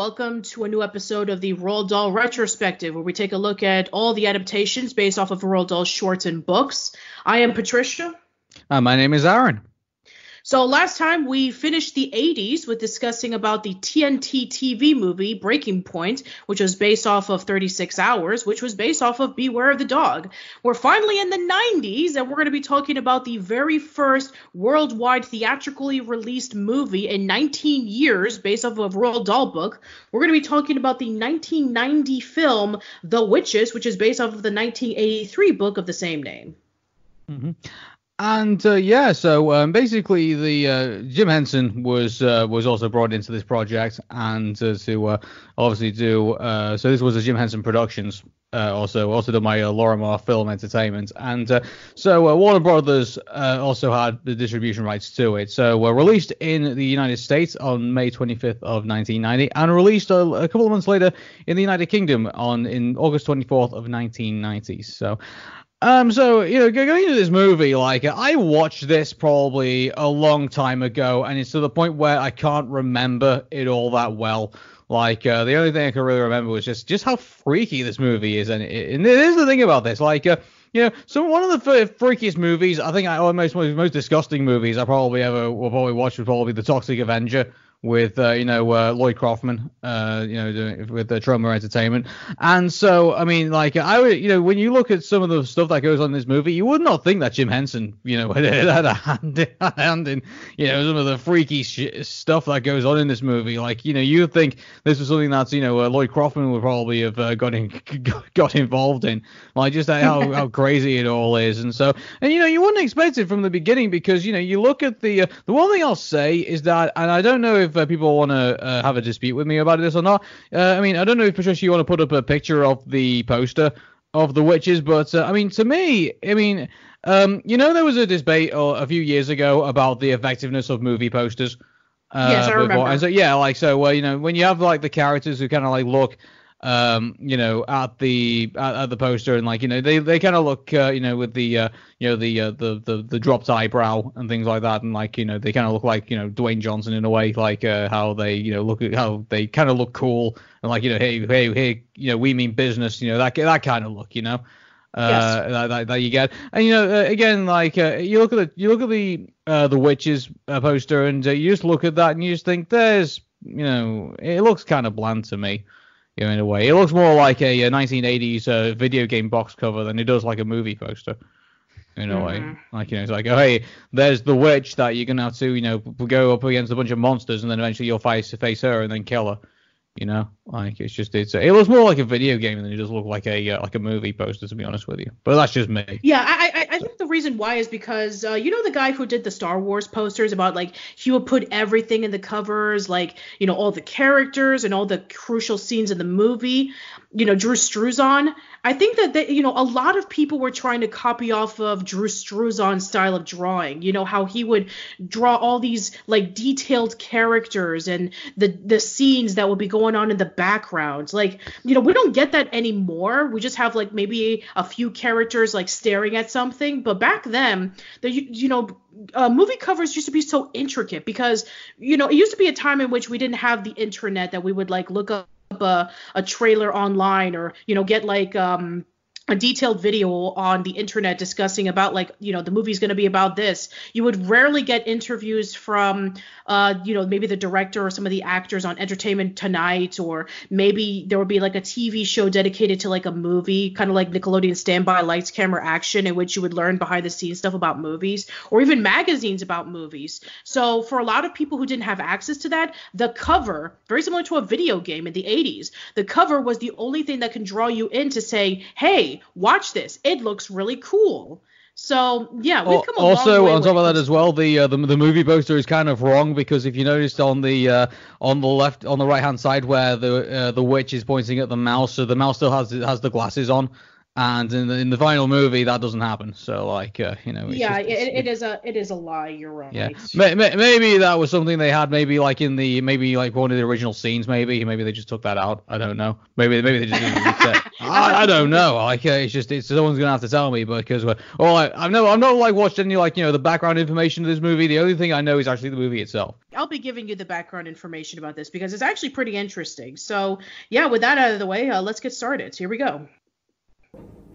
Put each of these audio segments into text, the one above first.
Welcome to a new episode of the Roald Dahl Retrospective, where we take a look at all the adaptations based off of Roald Dahl shorts and books. I am Patricia. Uh, my name is Aaron. So last time we finished the 80s with discussing about the TNT TV movie Breaking Point, which was based off of 36 Hours, which was based off of Beware of the Dog. We're finally in the 90s, and we're going to be talking about the very first worldwide theatrically released movie in 19 years based off of Roald Dahl book. We're going to be talking about the 1990 film The Witches, which is based off of the 1983 book of the same name. Mm-hmm. And uh, yeah, so um, basically, the uh, Jim Henson was uh, was also brought into this project, and uh, to uh, obviously do. Uh, so this was a Jim Henson Productions, also also done by Lorimar Film Entertainment, and so Warner Brothers also had the distribution rights to it. So were released in the United States on May 25th of 1990, and released a, a couple of months later in the United Kingdom on in August 24th of 1990. So. Um, so you know, going into this movie, like I watched this probably a long time ago, and it's to the point where I can't remember it all that well. Like uh, the only thing I can really remember was just just how freaky this movie is, and it, and is the thing about this, like. Uh, you know, so one of the f- freakiest movies, I think, I, or most, most disgusting movies I probably ever will probably watch was probably be the Toxic Avenger with uh, you know uh, Lloyd Kaufman, uh, you know, doing, with the Troma Entertainment, and so I mean, like I would, you know, when you look at some of the stuff that goes on in this movie, you would not think that Jim Henson, you know, had, had a hand, hand in, you know, some of the freaky sh- stuff that goes on in this movie. Like, you know, you would think this was something that you know uh, Lloyd Kaufman would probably have uh, got in, got involved in, like just how how crazy it all is, and so and you know you wouldn't expect it from the beginning because you know you look at the uh, the one thing I'll say is that, and I don't know if if uh, people want to uh, have a dispute with me about this or not. Uh, I mean, I don't know if Patricia you want to put up a picture of the poster of the witches, but uh, I mean, to me, I mean, um, you know, there was a debate uh, a few years ago about the effectiveness of movie posters. Uh, yes, I remember. And so yeah, like so, well, you know, when you have like the characters who kind of like look um, you know, at the at, at, the poster and like, you know, they they kind of look, uh, you know, with the uh, you know the, uh, the the the dropped eyebrow and things like that, and like, you know, they kind of look like you know Dwayne Johnson in a way, like uh, how they you know look at how they kind of look cool and like you know, hey hey hey, you know, we mean business, you know, that that kind of look, you know. Uh, yes. that, that, that, you get, and you know, uh, again, like uh, you look at the you look at the uh, the witches uh, poster, and uh, you just look at that, and you just think, there's, you know, it looks kind of bland to me you know, in a way. It looks more like a, a 1980s uh, video game box cover than it does like a movie poster. In a mm-hmm. way, like you know, it's like, oh hey, there's the witch that you're gonna have to, you know, go up against a bunch of monsters, and then eventually you'll face to face her and then kill her. You know, like it's just it's it looks more like a video game than it does look like a uh, like a movie poster to be honest with you. But that's just me. Yeah, I think the reason why is because uh, you know the guy who did the Star Wars posters about like he would put everything in the covers, like you know all the characters and all the crucial scenes in the movie. You know Drew Struzan. I think that they, you know a lot of people were trying to copy off of Drew Struzan's style of drawing. You know how he would draw all these like detailed characters and the the scenes that would be going on in the background. Like you know we don't get that anymore. We just have like maybe a few characters like staring at something. But back then, the you know uh, movie covers used to be so intricate because you know it used to be a time in which we didn't have the internet that we would like look up a, a trailer online or you know get like um a detailed video on the internet discussing about like you know the movie's going to be about this. You would rarely get interviews from uh you know maybe the director or some of the actors on entertainment tonight or maybe there would be like a tv show dedicated to like a movie kind of like nickelodeon standby lights camera action in which you would learn behind the scenes stuff about movies or even magazines about movies. So for a lot of people who didn't have access to that the cover very similar to a video game in the 80s the cover was the only thing that can draw you in to say hey watch this. It looks really cool. So yeah, we've come a also on top of that as well, the, uh, the the movie poster is kind of wrong because if you noticed on the uh, on the left on the right hand side where the uh, the witch is pointing at the mouse, so the mouse still has has the glasses on, and in the, in the final movie that doesn't happen. So like uh, you know. yeah, just, it, it is a it is a lie. You're right. Yeah, may, may, maybe that was something they had maybe like in the maybe like one of the original scenes maybe maybe they just took that out. I don't know. Maybe maybe they just didn't I, I don't know. Like uh, it's just it's someone's gonna have to tell me because well I, I've never I've not like watched any like you know the background information of this movie. The only thing I know is actually the movie itself. I'll be giving you the background information about this because it's actually pretty interesting. So yeah, with that out of the way, uh, let's get started. Here we go. So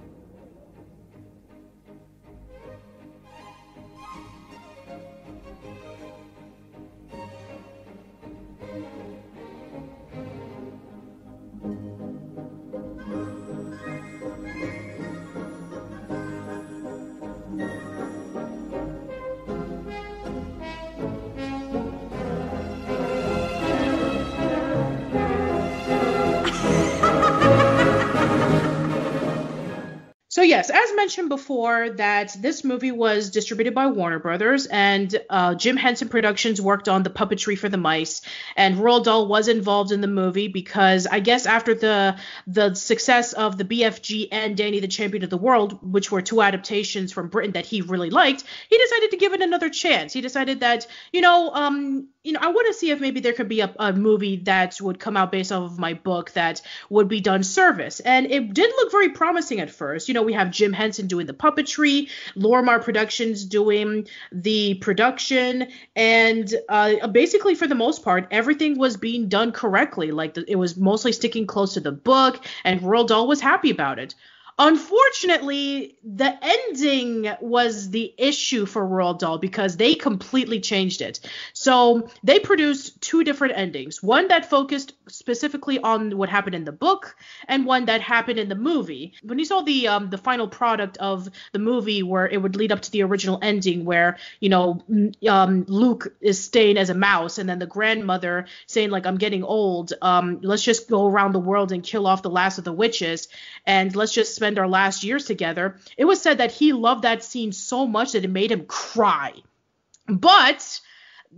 yes, as mentioned before, that this movie was distributed by Warner Brothers, and uh, Jim Henson Productions worked on the puppetry for the mice, and Roald Dahl was involved in the movie because I guess after the the success of the BFG and Danny the Champion of the World, which were two adaptations from Britain that he really liked, he decided to give it another chance. He decided that you know, um, you know, I want to see if maybe there could be a, a movie that would come out based off of my book that would be done service, and it did look very promising at first. You know we have Jim Henson doing the puppetry, Lorimar Productions doing the production, and uh, basically for the most part, everything was being done correctly. Like the, it was mostly sticking close to the book, and Roald Dahl was happy about it. Unfortunately, the ending was the issue for Roald Dahl because they completely changed it. So they produced two different endings one that focused specifically on what happened in the book, and one that happened in the movie. When you saw the um, the final product of the movie, where it would lead up to the original ending, where you know um, Luke is staying as a mouse, and then the grandmother saying like I'm getting old, um, let's just go around the world and kill off the last of the witches, and let's just spend our last years together. It was said that he loved that scene so much that it made him cry. But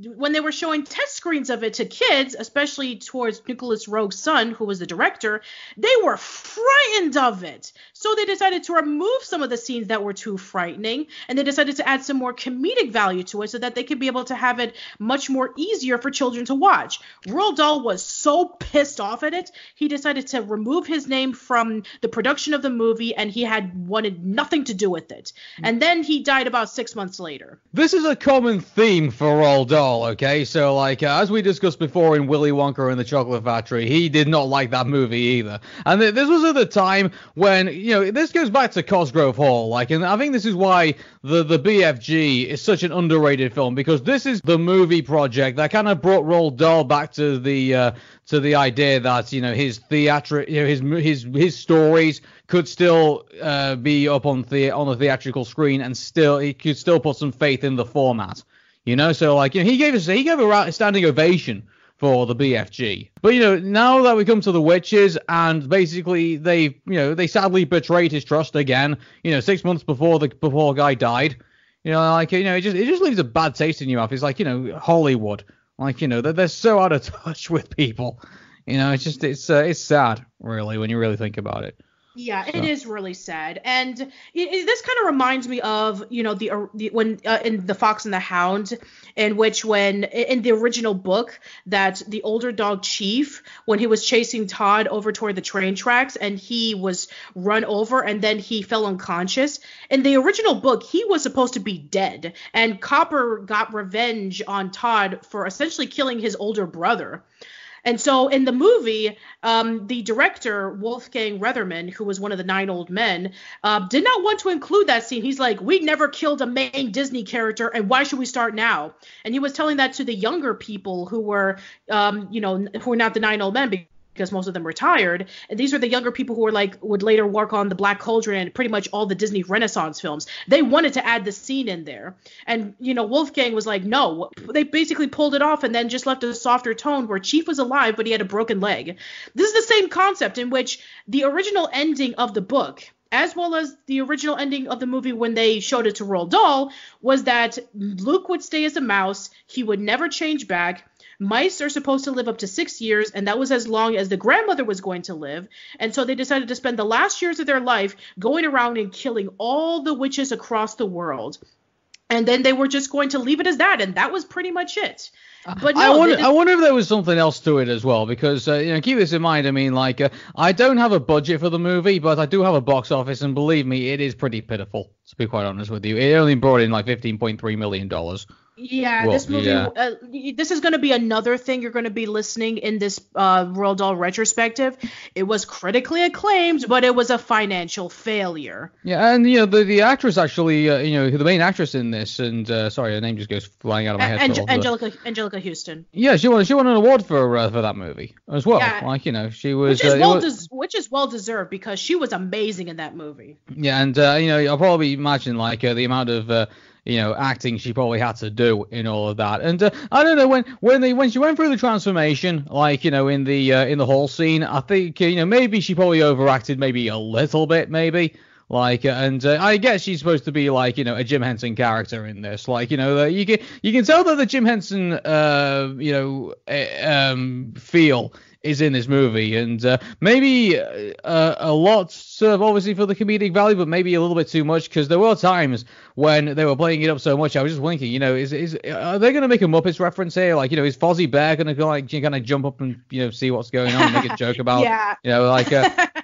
when they were showing test screens of it to kids, especially towards Nicholas Roeg's son, who was the director, they were frightened of it. So they decided to remove some of the scenes that were too frightening, and they decided to add some more comedic value to it so that they could be able to have it much more easier for children to watch. Roald Dahl was so pissed off at it, he decided to remove his name from the production of the movie, and he had wanted nothing to do with it. And then he died about six months later. This is a common theme for Roald Dahl okay? So, like, uh, as we discussed before in Willy Wonka and the Chocolate Factory, he did not like that movie either. And th- this was at the time when, you know, this goes back to Cosgrove Hall, like, and I think this is why the, the BFG is such an underrated film, because this is the movie project that kind of brought Roald Dahl back to the, uh, to the idea that you know his theatric, you know his his his stories could still uh, be up on the on the theatrical screen and still he could still put some faith in the format. You know, so like you know, he gave us he gave a standing ovation for the BFG. But you know, now that we come to the witches and basically they you know they sadly betrayed his trust again. You know, six months before the before guy died. You know, like you know, it just it just leaves a bad taste in your mouth. It's like you know Hollywood, like you know they're, they're so out of touch with people. You know, it's just it's uh, it's sad really when you really think about it. Yeah, so. it is really sad, and it, it, this kind of reminds me of you know the, uh, the when uh, in the Fox and the Hound, in which when in the original book that the older dog Chief when he was chasing Todd over toward the train tracks and he was run over and then he fell unconscious. In the original book, he was supposed to be dead, and Copper got revenge on Todd for essentially killing his older brother. And so in the movie, um, the director Wolfgang Reitherman, who was one of the nine old men, uh, did not want to include that scene. He's like, "We never killed a main Disney character, and why should we start now?" And he was telling that to the younger people who were, um, you know, who were not the nine old men because most of them retired. And these are the younger people who were like would later work on the Black Cauldron and pretty much all the Disney Renaissance films. They wanted to add the scene in there, and you know Wolfgang was like, no. They basically pulled it off and then just left a softer tone where Chief was alive but he had a broken leg. This is the same concept in which the original ending of the book as well as the original ending of the movie when they showed it to Roald Dahl, was that Luke would stay as a mouse, he would never change back, Mice are supposed to live up to six years, and that was as long as the grandmother was going to live. And so they decided to spend the last years of their life going around and killing all the witches across the world. And then they were just going to leave it as that, and that was pretty much it. But no, I wonder, I wonder if there was something else to it as well, because uh, you know, keep this in mind. I mean, like, uh, I don't have a budget for the movie, but I do have a box office, and believe me, it is pretty pitiful. To be quite honest with you, it only brought in like 15.3 million dollars. Yeah, Well, this movie. yeah. Uh, this is going to be another thing you're going to be listening in this uh, Roald Dahl retrospective. It was critically acclaimed, but it was a financial failure. Yeah, and you know, the the actress actually, uh, you know, the main actress in this, and uh, sorry, her name just goes flying out of my head. Ange- Angelica Anjelica Huston, Yeah, she won she won an award for uh, for that movie as well. Yeah. Like you know, she was. which is uh, well was- des- which is well deserved because she was amazing in that movie. Yeah, and uh, you know, I'll probably imagine like uh, the amount of uh, you know acting she probably had to do in all of that. And uh, I don't know when when they when she went through the transformation, like you know in the uh, in the hall scene, I think uh, you know maybe she probably overacted maybe a little bit maybe. Like uh, and uh, I guess she's supposed to be like you know a Jim Henson character in this. Like you know that you can you can tell that the Jim Henson uh you know uh, um feel is in this movie, and uh, maybe uh, a lot sort of obviously for the comedic value, but maybe a little bit too much because there were times when they were playing it up so much. I was just thinking, you know, is is are they going to make a Muppets reference here? Like, you know, is Fozzie Bear going to like kind of jump up and you know see what's going on, and make a joke about, Yeah. you know, like. Uh,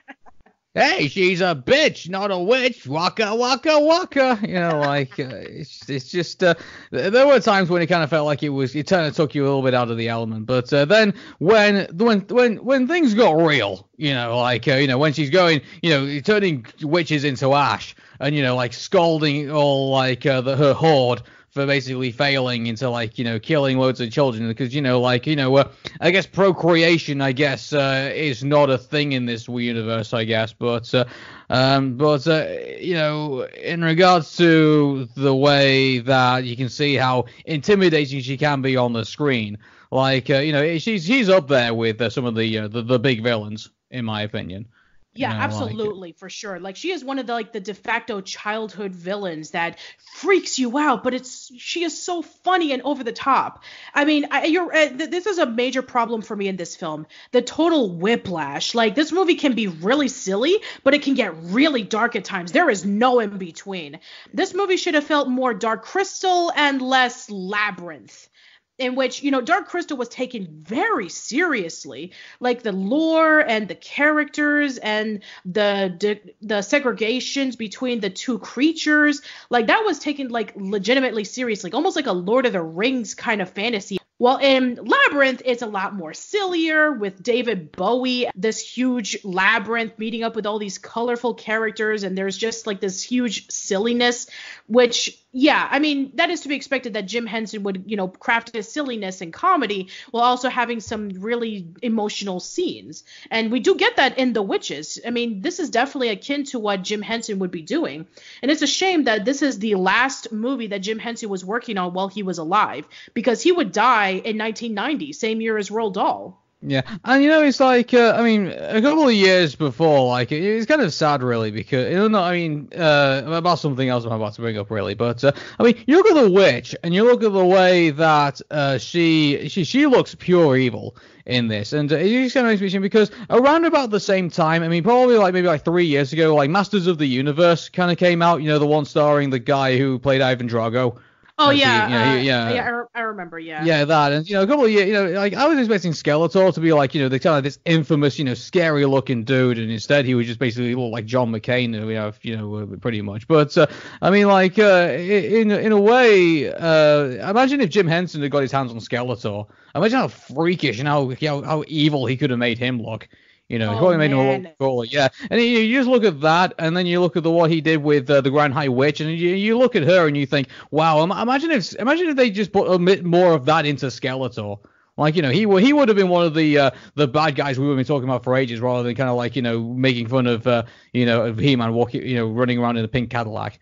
Hey, she's a bitch, not a witch. Waka waka waka. You know, like uh, it's it's just uh, there were times when it kind of felt like it was it kind of took you a little bit out of the element. But uh, then when when when when things got real, you know, like uh, you know when she's going, you know, turning witches into ash, and you know like scolding all like uh, the, her horde for basically failing into like you know killing loads of children because you know like you know uh, I guess procreation I guess uh, is not a thing in this universe I guess but uh, um but uh, you know in regards to the way that you can see how intimidating she can be on the screen like uh, you know she's she's up there with uh, some of the, the the big villains in my opinion. Yeah, know, like- absolutely, for sure. Like she is one of the like the de facto childhood villains that freaks you out, but it's she is so funny and over the top. I mean, I, you're uh, th- this is a major problem for me in this film. The total whiplash. Like this movie can be really silly, but it can get really dark at times. There is no in between. This movie should have felt more Dark Crystal and less Labyrinth in which you know dark crystal was taken very seriously. Like the lore and the characters and the the, the segregations between the two creatures like that was taken like legitimately seriously almost like a lord of the rings kind of fantasy. Well, in Labyrinth, it's a lot more sillier with David Bowie, this huge labyrinth meeting up with all these colorful characters, and there's just like this huge silliness, which, yeah, I mean, that is to be expected that Jim Henson would, you know, craft his silliness and comedy while also having some really emotional scenes. And we do get that in The Witches. I mean, this is definitely akin to what Jim Henson would be doing. And it's a shame that this is the last movie that Jim Henson was working on while he was alive, because he would die in 1990, same year as Roald Dahl. Yeah, and you know it's like uh, I mean a couple of years before, like it, it's kind of sad really because you know I mean uh, about something else I'm about to bring up really, but uh, I mean you look at the witch and you look at the way that uh, she she she looks pure evil in this, and uh, it just kind of makes me think because around about the same time, I mean probably like maybe like three years ago, like Masters of the Universe kind of came out, you know the one starring the guy who played Ivan Drago. Oh he- yeah, you know, he- uh, yeah. yeah, I, re- I remember, yeah. Yeah, that, and you know, a couple of years, you know, like I was expecting Skeletor to be like, you know, the kind of this infamous, you know, scary looking dude, and instead he was just basically look like John McCain, who we have, you know, uh, pretty much. But uh, I mean, like, uh, in in a way, uh, imagine if Jim Henson had got his hands on Skeletor. Imagine how freakish and how how, how evil he could have made him look. You know, he Oh, probably made him a man. cooler. Yeah, and you, you just look at that, and then you look at the what he did with uh, the Grand High Witch, and you, you look at her and you think, wow, imagine if imagine if they just put a bit more of that into Skeletor. Like you know, he would he would have been one of the uh, the bad guys we would have been talking about for ages, rather than kind of like you know making fun of uh, you know of He-Man walking you know running around in a pink Cadillac.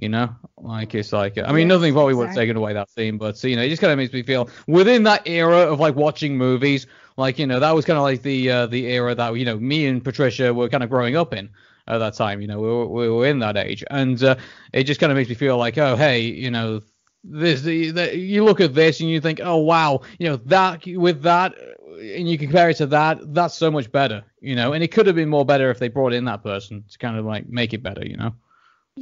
You know, like it's like I mean Yes, nothing probably would have taken away that scene, but you know it just kind of makes me feel within that era of like watching movies, like you know that was kind of like the uh, the era that you know me and Patricia were kind of growing up in at that time. You know we were, we were in that age, and uh, it just kind of makes me feel like oh hey you know this the, the, you look at this and you think, oh wow, you know that with that, and you compare it to that, that's so much better, you know. And it could have been more better if they brought in that person to kind of like make it better, you know.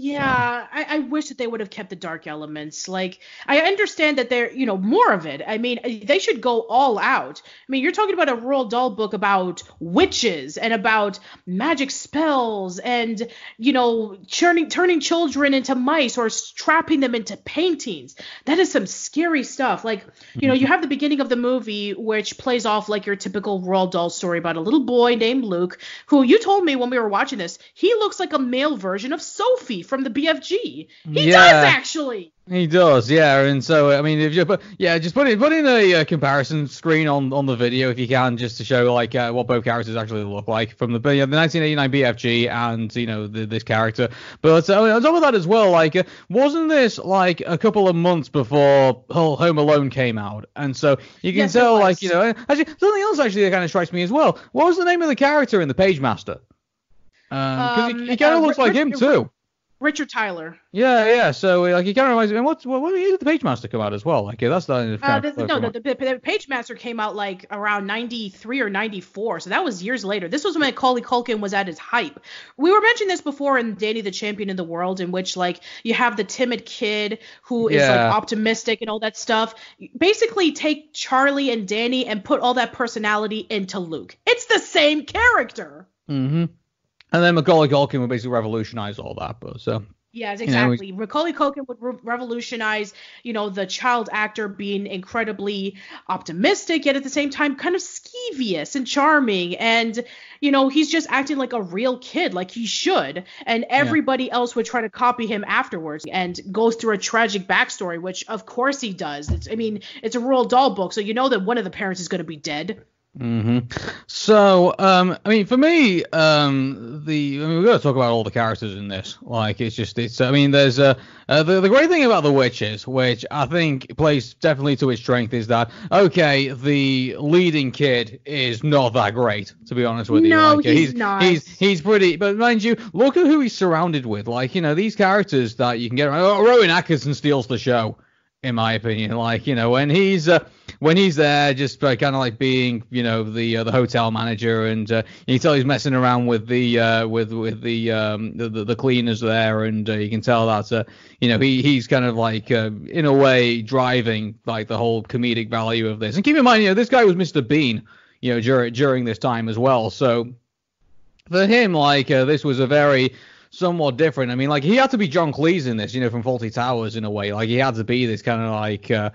Yeah, I, I, wish that they would have kept the dark elements. Like, I understand that they're, you know, more of it. I mean, they should go all out. I mean, you're talking about a Roald Dahl book about witches and about magic spells and, you know, turning turning children into mice or trapping them into paintings. That is some scary stuff. Like, you know, you mm-hmm. have the beginning of the movie which plays off like your typical Roald Dahl story about a little boy named Luke, who you told me when we were watching this, he looks like a male version of Sophie from the BFG. He yeah. does actually. He does, yeah. And so, I mean, if you put, yeah, just put in put in a, uh, comparison screen on, on the video if you can, just to show like uh, what both characters actually look like from the, yeah, the 1989 BFG and you know the, this character. But uh, on top of that as well, like, uh, wasn't this like a couple of months before Home Alone came out? And so you can yes, tell, like, you know, actually something else actually that kind of strikes me as well. What was the name of the character in the Pagemaster? Because um, he, he kind of uh, looks like him too. Richard Tyler. Yeah, yeah. So like he kind of reminds me. And what's what, what did the Pagemaster come out as well? Like yeah, that's the. Uh, the no, the, the, the, Pagemaster came out like around '93 or '94, so that was years later. This was when Macaulay Culkin was at his hype. We were mentioning this before in Danny the Champion in the World, in which like you have the timid kid who is yeah. like optimistic and all that stuff. Basically, take Charlie and Danny and put all that personality into Luke. It's the same character. Mm-hmm. And then Macaulay Culkin would basically revolutionize all that. But so Yes, exactly. You know, Macaulay Culkin would re- revolutionize, you know, the child actor being incredibly optimistic, yet at the same time kind of skeevious and charming. And, you know, he's just acting like a real kid, like he should. And everybody yeah. else would try to copy him afterwards and goes through a tragic backstory, which of course he does. It's, I mean, it's a Roald Dahl book, so you know that one of the parents is going to be dead. Hmm So, um, I mean, for me, um, the I mean, we've got to talk about all the characters in this. Like, it's just, it's. I mean, there's a uh, the the great thing about the witches, which I think plays definitely to its strength, is that okay, the leading kid is not that great, to be honest with you. No, like, he's, he's not. He's he's pretty, but mind you, look at who he's surrounded with. Like, you know, these characters that you can get around. Oh, Rowan Atkinson steals the show in my opinion. Like you know when he's uh, when he's there, just uh, kind of like being you know the uh, the hotel manager, and uh, you can tell he's messing around with the uh, with with the, um, the, the cleaners there, and uh, you can tell that uh, you know he he's kind of like uh, in a way driving like the whole comedic value of this. And keep in mind, you know this guy was Mr. Bean, you know during during this time as well, so. For him, like uh, this was a very somewhat different. I mean, like he had to be John Cleese in this, you know, from Fawlty Towers in a way. Like he had to be this kind of like uh,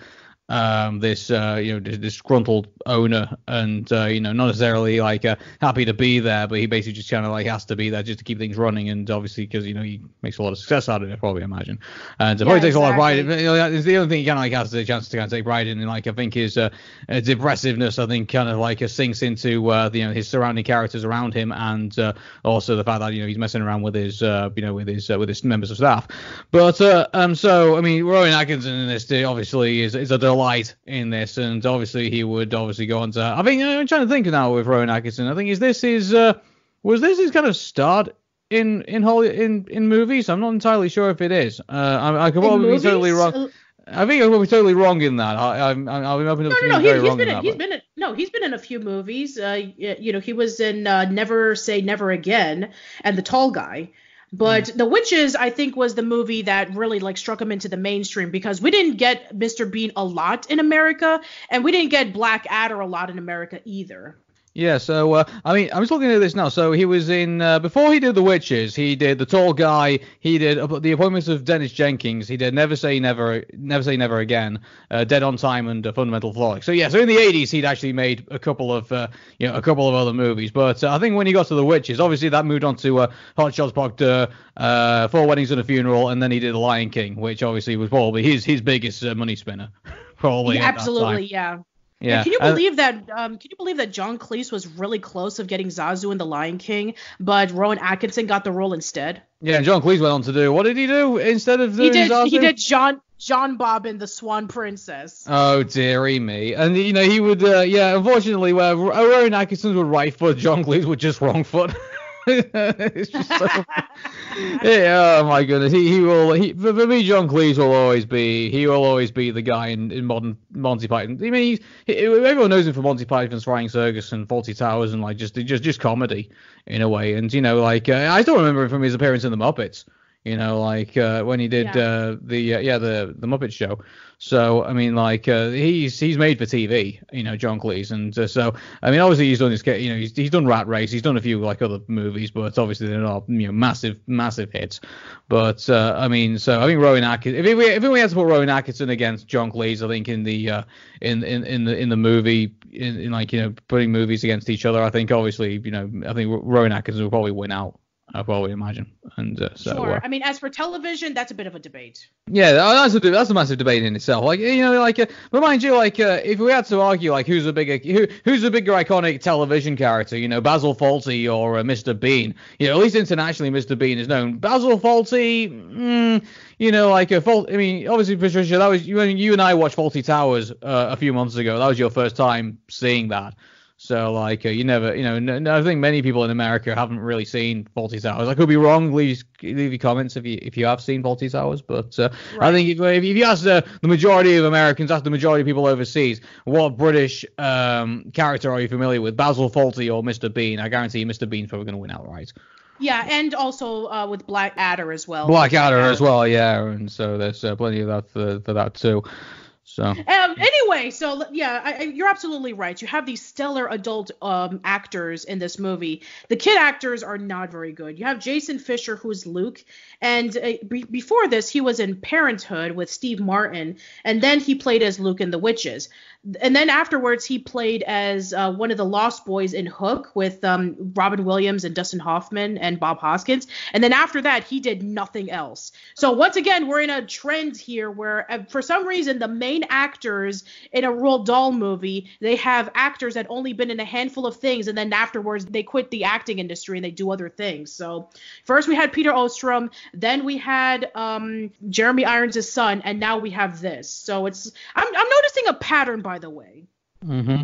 um, this uh, you know disgruntled owner, and uh, you know not necessarily like uh, happy to be there, but he basically just kind of like has to be there just to keep things running, and obviously because you know he makes a lot of success out of it, probably imagine, and uh, yeah, probably takes a lot of pride. You know, it's the only thing he kind of like has the chance to kind of take pride in, and like I think his uh, his impressiveness, I think kind of like uh, sinks into uh, the, you know his surrounding characters around him, and uh, also the fact that you know he's messing around with his uh, you know with his uh, with his members of staff. But uh, um so I mean Rowan Atkinson in this obviously is is a delight in this, and obviously he would obviously go on to. I think I'm trying to think now with Rowan Atkinson. I think is this his uh, was this his kind of start in in Holly in in movies? I'm not entirely sure if it is. Uh, I, I could probably be totally wrong. Uh, I think I be totally wrong in that. I, I'm, I'll be open no, to no, no. He, has been, in, he's been in, no, he's been in a few movies. Uh, you know, he was in uh, Never Say Never Again and The Tall Guy. But mm. The Witches, I think, was the movie that really like struck him into the mainstream because we didn't get Mr. Bean a lot in America, and we didn't get Blackadder a lot in America either. Yeah, so uh, I mean, I'm just looking at this now. So he was in uh, before he did The Witches. He did The Tall Guy. He did uh, The Appointments of Dennis Jenkins. He did Never Say Never, Never Say Never Again, uh, Dead on Time, and Fundamental Flaw. So yeah, so in the 80s he'd actually made a couple of uh, you know a couple of other movies. But uh, I think when he got to The Witches, obviously that moved on to Hot Shots Part Four Weddings and a Funeral, and then he did The Lion King, which obviously was probably his his biggest money spinner. probably. Yeah, absolutely, yeah. Yeah. can you believe that? Um, can you believe that John Cleese was really close of getting Zazu in The Lion King, but Rowan Atkinson got the role instead? Yeah, John Cleese went on to do. What did he do instead of doing he did, Zazu? He did John Jean-Bob in The Swan Princess. Oh dearie me! And you know he would. Uh, yeah, unfortunately, where Rowan Atkinson would right foot, John Cleese would just wrong foot. it's just so. yeah, oh my goodness, he he will. He, for, for me, John Cleese will always be. He will always be the guy in, in modern Monty Python. I mean, he, everyone knows him for Monty Python's Flying Circus and Fawlty Towers and like just just just comedy in a way. And you know, like uh, I still remember him from his appearance in the Muppets. You know, like uh, when he did yeah. uh, the uh, yeah the the Muppet Show. So I mean, like uh, he's he's made for TV, you know, John Cleese, and uh, so I mean, obviously he's done his, you know, he's, he's done Rat Race, he's done a few like other movies, but obviously they're not you know massive massive hits. But uh, I mean, so I think Rowan Atkinson, if we if we had to put Rowan Atkinson against John Cleese, I think in the uh, in in in the in the movie, in, in like you know putting movies against each other, I think obviously you know I think Rowan Atkinson will probably win out. I probably imagine. And uh, so, sure. Uh, I mean, as for television, that's a bit of a debate. Yeah, that's a that's a massive debate in itself. Like you know, like uh, but mind you, like uh, if we had to argue, like who's a bigger who who's a bigger iconic television character, you know, Basil Fawlty or uh, Mr. Bean? You know, at least internationally, Mr. Bean is known. Basil Fawlty, mm, you know, like a fault. I mean, obviously, Patricia, that was you. You and I watched Fawlty Towers uh, a few months ago. That was your first time seeing that. So like uh, you never, you know, no, I think many people in America haven't really seen Fawlty Towers. I could be wrong. Leave leave your comments if you if you have seen Fawlty Towers. But uh, right. I think if, if you ask the, the majority of Americans, ask the majority of people overseas, what British um, character are you familiar with, Basil Fawlty or Mr. Bean? I guarantee Mr. Bean's probably going to win outright. Yeah, and also uh, with Blackadder as well. Blackadder as well, yeah, and so there's uh, plenty of that for, for that too. So um, anyway, so yeah, I, I, you're absolutely right. You have these stellar adult um, actors in this movie. The kid actors are not very good. You have Jason Fisher, who's Luke, and uh, be- before this, he was in Parenthood with Steve Martin, and then he played as Luke in The Witches and then afterwards he played as uh, one of the Lost Boys in Hook with um, Robin Williams and Dustin Hoffman and Bob Hoskins. And then after that he did nothing else. So once again we're in a trend here where uh, for some reason the main actors in a Roald Dahl movie they have actors that only been in a handful of things and then afterwards they quit the acting industry and they do other things. So first we had Peter Ostrum, then we had um, Jeremy Irons' son, and now we have this. So it's I'm, I'm noticing a pattern by by the way. Mm-hmm.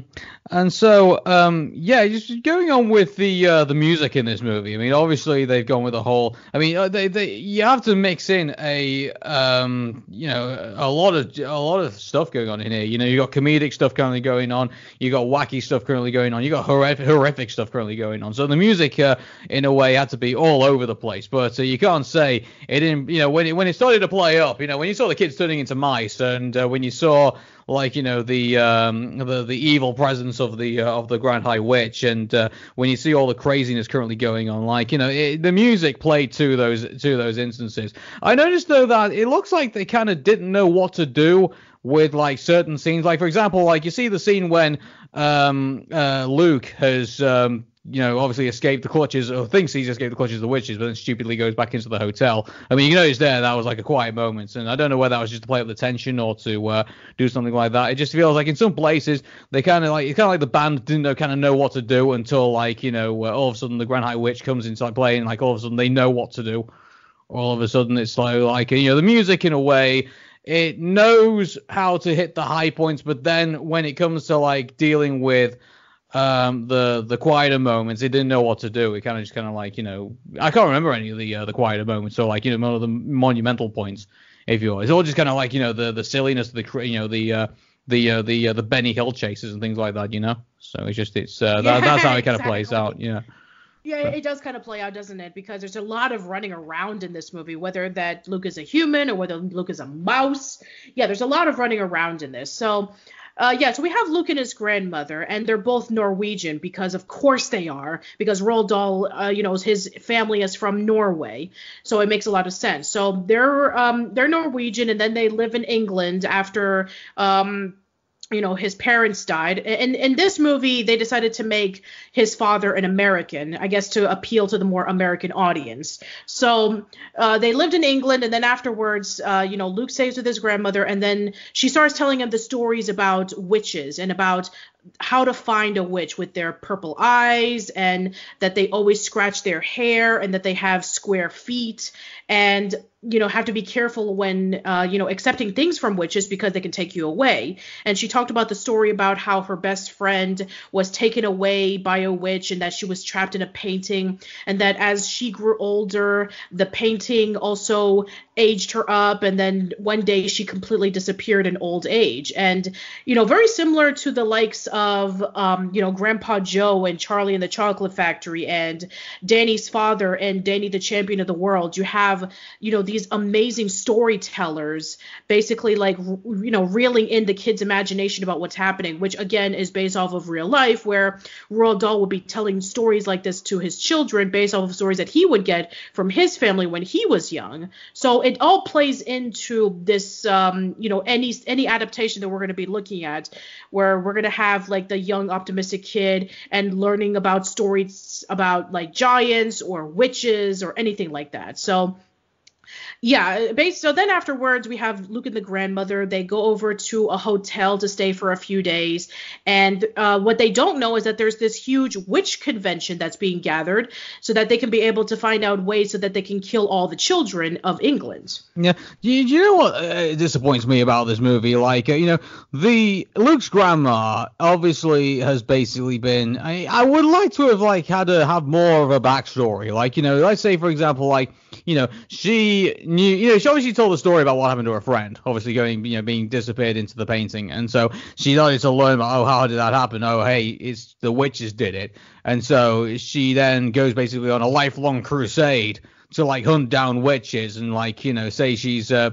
And so, um, yeah, just going on with the uh, the music in this movie. I mean, obviously they've gone with the whole. I mean, uh, they, they you have to mix in a um, you know, a lot of a lot of stuff going on in here. You know, you got comedic stuff currently going on. You got wacky stuff currently going on. You got horrific, horrific stuff currently going on. So the music, uh, in a way, had to be all over the place. But uh, you can't say it didn't. You know, when it when it started to play up, you know, when you saw the kids turning into mice, and uh, when you saw like you know the um, the the evil presence of the uh, of the Grand High Witch, and uh, when you see all the craziness currently going on, like you know it, the music played to those to those instances. I noticed though that it looks like they kind of didn't know what to do with like certain scenes. Like for example, like you see the scene when um, uh, Luke has um, you know, obviously escaped the clutches or thinks he's escaped the clutches of the witches, but then stupidly goes back into the hotel. I mean, you notice there that was like a quiet moment, and I don't know whether that was just to play up the tension or to uh, do something like that. It just feels like in some places they kind of like it's kind of like the band didn't know kind of know what to do until like you know uh, all of a sudden the Grand High Witch comes into like playing, like all of a sudden they know what to do. All of a sudden it's like like you know the music in a way it knows how to hit the high points, but then when it comes to like dealing with um, the the quieter moments, He didn't know what to do. He kind of just kind of like you know, I can't remember any of the uh, the quieter moments. So like you know, one of the monumental points, if you will. It's all just kind of like you know the the silliness, of the you know the uh, the uh, the uh, the Benny Hill chases and things like that. You know, so it's just it's uh, that, that's how it kind of exactly. plays out. Yeah. Yeah, it does kind of play out, doesn't it? Because there's a lot of running around in this movie, whether that Luke is a human or whether Luke is a mouse. Yeah, there's a lot of running around in this. So uh, yeah, so we have Luke and his grandmother, and they're both Norwegian because, of course, they are. Because Roald Dahl, uh, you know, his family is from Norway, so it makes a lot of sense. So they're um, they're Norwegian, and then they live in England after um, you know his parents died. And in this movie they decided to make his father an american i guess to appeal to the more american audience. So uh, they lived in england and then afterwards uh, you know luke stays with his grandmother and then she starts telling him the stories about witches and about how to find a witch with their purple eyes and that they always scratch their hair and that they have square feet and you know have to be careful when uh, you know accepting things from witches because they can take you away. And she talked about the story about how her best friend was taken away by a witch and that she was trapped in a painting and that as she grew older the painting also aged her up and then one day she completely disappeared in old age. And you know very similar to the likes of um, you know grandpa joe and charlie and the chocolate factory and danny's father and danny the champion of the world. You have you know these amazing storytellers basically like you know reeling in the kids imagination about what's happening which again is based off of real life where Roald Dahl would be telling stories like this to his children based off of stories that he would get from his family when he was young. So it all plays into this um, you know any any adaptation that we're going to be looking at where we're going to have like the young optimistic kid and learning about stories about like giants or witches or anything like that. So yeah, based so then afterwards we have Luke and the grandmother. They go over to a hotel to stay for a few days, and uh, what they don't know is that there's this huge witch convention that's being gathered, so that they can be able to find out ways so that they can kill all the children of England. Yeah, do you, you know what uh, disappoints me about this movie? Like, uh, you know, the Luke's grandma obviously has basically been. I, I would like to have like had to have more of a backstory. Like, you know, let's say for example, like you know, she knew, you know, she obviously told the story about what happened to her friend, obviously going, you know, being disappeared into the painting. And so she started to learn about, oh, how did that happen? Oh, hey, it's the witches did it. And so she then goes basically on a lifelong crusade to like hunt down witches and like, you know, say she's, uh,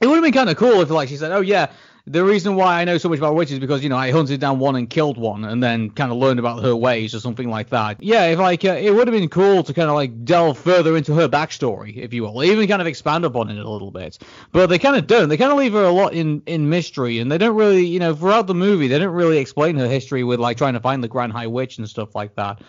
it would have been kind of cool if like she said, oh yeah, the reason why I know so much about witches is because you know I hunted down one and killed one, and then kind of learned about her ways or something like that. Yeah, if like uh, it would have been cool to kind of like delve further into her backstory, if you will, even kind of expand upon it a little bit. But they kind of don't. They kind of leave her a lot in in mystery, and they don't really, you know, throughout the movie, they don't really explain her history with like trying to find the Grand High Witch and stuff like that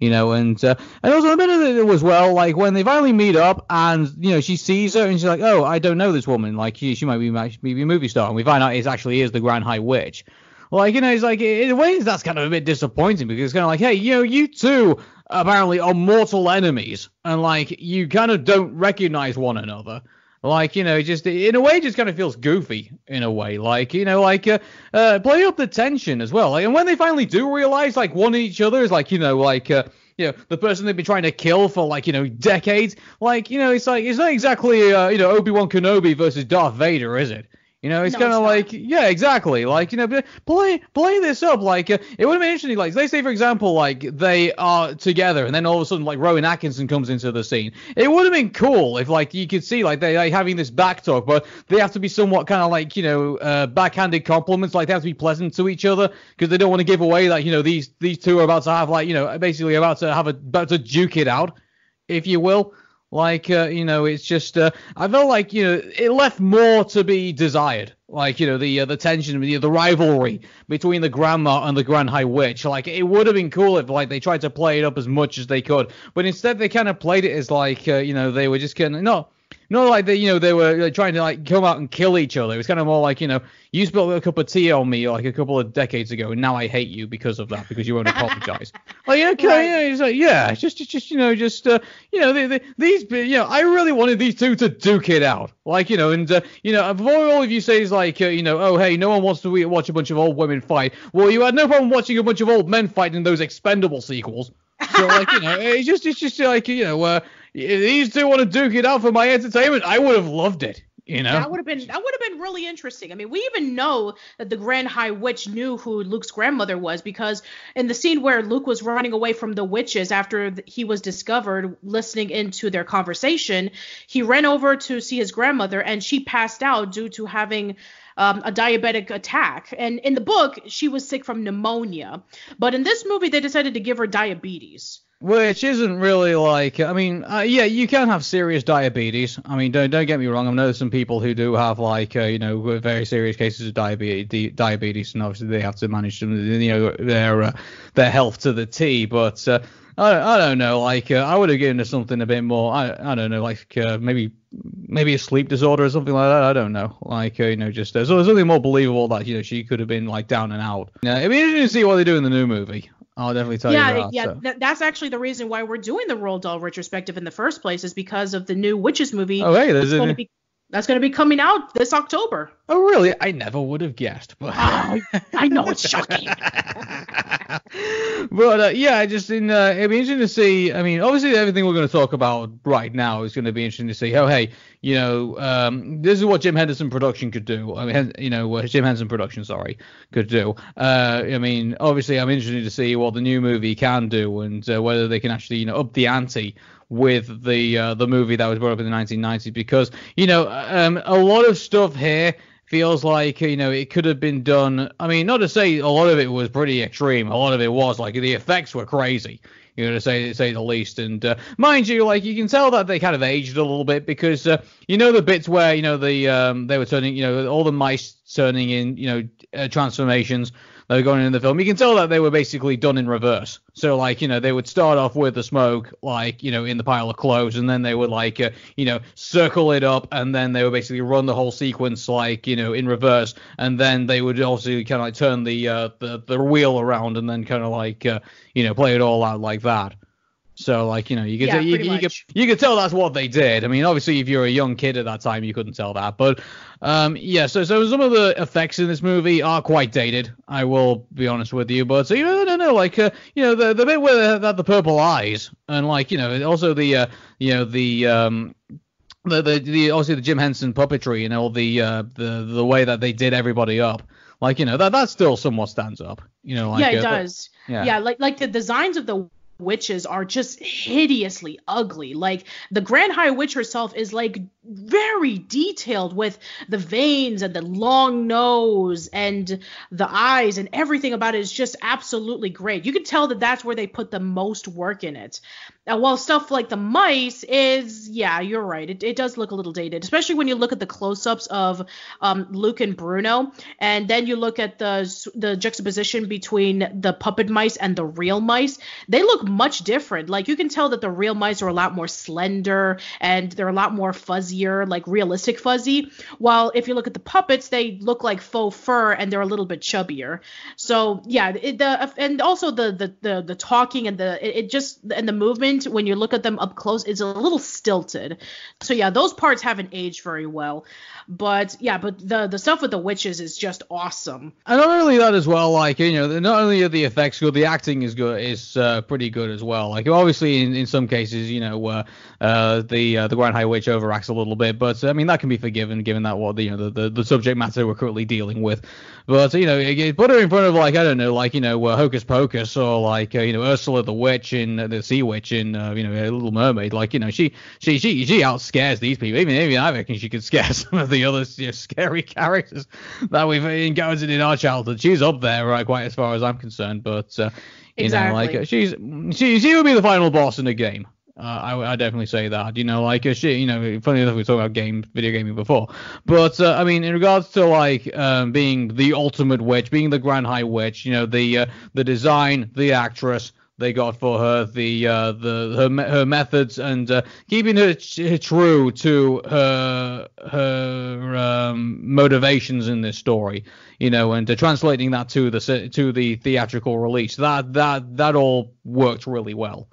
you know, and uh, and also a bit of it was well, like when they finally meet up and you know she sees her and she's like, oh, I don't know this woman, like she, she might be maybe a movie star, and we find out it actually is the Grand High Witch. Like you know, it's like in ways that's kind of a bit disappointing because it's kind of like, hey, you know, you two apparently are mortal enemies, and like you kind of don't recognize one another. Like, you know, just in a way, just kind of feels goofy in a way. Like, you know, like uh, uh, play up the tension as well. Like, and when they finally do realize, like, one each other is like, you know, like, uh, you know, the person they've been trying to kill for like, you know, decades. Like, you know, it's like it's not exactly, uh, you know, Obi Wan Kenobi versus Darth Vader, is it? You know, it's no, kind of like, yeah, exactly. Like, you know, play play this up. Like, uh, it would have been interesting. Like, they say, for example, like they are together, and then all of a sudden, like Rowan Atkinson comes into the scene. It would have been cool if, like, you could see, like, they like having this back talk, but they have to be somewhat kind of like, you know, uh, backhanded compliments. Like, they have to be pleasant to each other because they don't want to give away, like, you know, these these two are about to have, like, you know, basically about to have a about to duke it out, if you will. Like, uh, you know, it's just, uh, I felt like, you know, it left more to be desired. Like, you know, the uh, the tension, the, the rivalry between the grandma and the Grand High Witch. Like, it would have been cool if, like, they tried to play it up as much as they could. But instead, they kind of played it as, like, uh, you know, they were just kind of, no, not like they, you know, they were like, trying to like come out and kill each other. It was kind of more like, you know, you spilled a cup of tea on me like a couple of decades ago, and now I hate you because of that because you won't apologize. like, okay, right. yeah, he's like, yeah, just, just, just, you know, just, uh, you know, they, they, these, you know, I really wanted these two to duke it out, like, you know, and, uh, you know, before all of you say is like, uh, you know, oh, hey, no one wants to watch a bunch of old women fight. Well, you had no problem watching a bunch of old men fight in those expendable sequels. So like you know, it's just it's just like you know, uh, these two want to duke it out for my entertainment. I would have loved it. You know, that would have been that would have been really interesting. I mean, we even know that the Grand High Witch knew who Luke's grandmother was because in the scene where Luke was running away from the witches after he was discovered, listening into their conversation, he ran over to see his grandmother and she passed out due to having um, a diabetic attack. And in the book, she was sick from pneumonia, but in this movie, they decided to give her diabetes. Which isn't really like, I mean, uh, yeah, you can have serious diabetes. I mean, don't don't get me wrong. I know some people who do have like, uh, you know, very serious cases of diabetes, diabetes, and obviously they have to manage them, you know, their uh, their health to the T. But uh, I don't, I don't know. Like uh, I would have given her something a bit more. I I don't know. Like uh, maybe maybe a sleep disorder or something like that. I don't know. Like uh, you know, just uh, so something more believable that you know she could have been like down and out. Yeah, it'd be interesting to see what they do in the new movie. I'll definitely tell yeah, you that. Yeah, so. th- that's actually the reason why we're doing the Roald Dahl retrospective in the first place is because of the new Witches movie. Oh, hey, there's a- going to be that's going to be coming out this October. Oh really? I never would have guessed. But Oh, I know it's shocking. but uh, yeah, just in uh, it'd be interesting to see. I mean, obviously everything we're going to talk about right now is going to be interesting to see. Oh, hey, you know, um, this is what Jim Henderson production could do. I mean, you know, what Jim Henson production, sorry, could do. Uh, I mean, obviously, I'm interested to see what the new movie can do and uh, whether they can actually, you know, up the ante with the uh, the movie that was brought up in the 1990s because you know um, a lot of stuff here feels like you know it could have been done. I mean, not to say a lot of it was pretty extreme. A lot of it was like the effects were crazy. You know, to say say the least. And uh, mind you, like you can tell that they kind of aged a little bit because uh, you know the bits where you know the um, they were turning, you know, all the mice turning in, you know, uh, transformations that were going in the film. You can tell that they were basically done in reverse. So like, you know, they would start off with the smoke, like, you know, in the pile of clothes, and then they would like, uh, you know, circle it up, and then they would basically run the whole sequence like, you know, in reverse, and then they would also kind of like turn the uh, the the wheel around, and then kind of like, uh, you know, play it all out like that. So like you know you could Yeah, you, you, could you could tell that's what they did. I mean obviously if you're a young kid at that time you couldn't tell that, but um yeah so so some of the effects in this movie are quite dated. I will be honest with you, but so you know no no like uh, you know the the bit where they had the purple eyes and like you know also the uh, you know the um the, the the obviously the Jim Henson puppetry and all the uh the the way that they did everybody up like you know that that still somewhat stands up you know like yeah, it uh, does. yeah. Yeah. like like the designs of the witches are just hideously ugly. Like the Grand High Witch herself is like very detailed with the veins and the long nose and the eyes and everything about it is just absolutely great. You can tell that that's where they put the most work in it. Uh, while stuff like the mice is, yeah, you're right. It, it does look a little dated, especially when you look at the close-ups of um, Luke and Bruno, and then you look at the the juxtaposition between the puppet mice and the real mice. They look much different. Like you can tell that the real mice are a lot more slender and they're a lot more fuzzier, like realistic fuzzy. While if you look at the puppets, they look like faux fur and they're a little bit chubbier. So yeah, it, the and also the the the, the talking and the it, it just and the movement when you look at them up close is a little stilted. So yeah, those parts haven't aged very well. But yeah, but the the stuff with the witches is just awesome. And not only that as well, like you know, not only are the effects good, the acting is good, is uh, pretty good as well. Like obviously in, in some cases, you know, uh, uh, the uh, the Grand High Witch overacts a little bit, but I mean that can be forgiven given that what the you know the, the, the subject matter we're currently dealing with. But you know, put her in front of like I don't know, like you know, uh, Hocus Pocus or like uh, you know Ursula the Witch in uh, the Sea Witch in uh, you know a Little Mermaid, like you know she she she she outscares these people. Even even I reckon she could scare some of the other you know, scary characters that we've encountered in our childhood. She's up there, right, quite as far as I'm concerned. But uh, you know, like uh, she's she she would be the final boss in the game. Uh, I, I definitely say that. You know, like uh, you know, funny enough, we talked about game, video gaming before, but uh, I mean, in regards to like um, being the ultimate witch, being the Grand High Witch, you know, the uh, the design, the actress they got for her, the uh, the her her methods, and uh, keeping her true to her her um, motivations in this story, you know, and uh, translating that to the to the theatrical release. That that that all worked really well.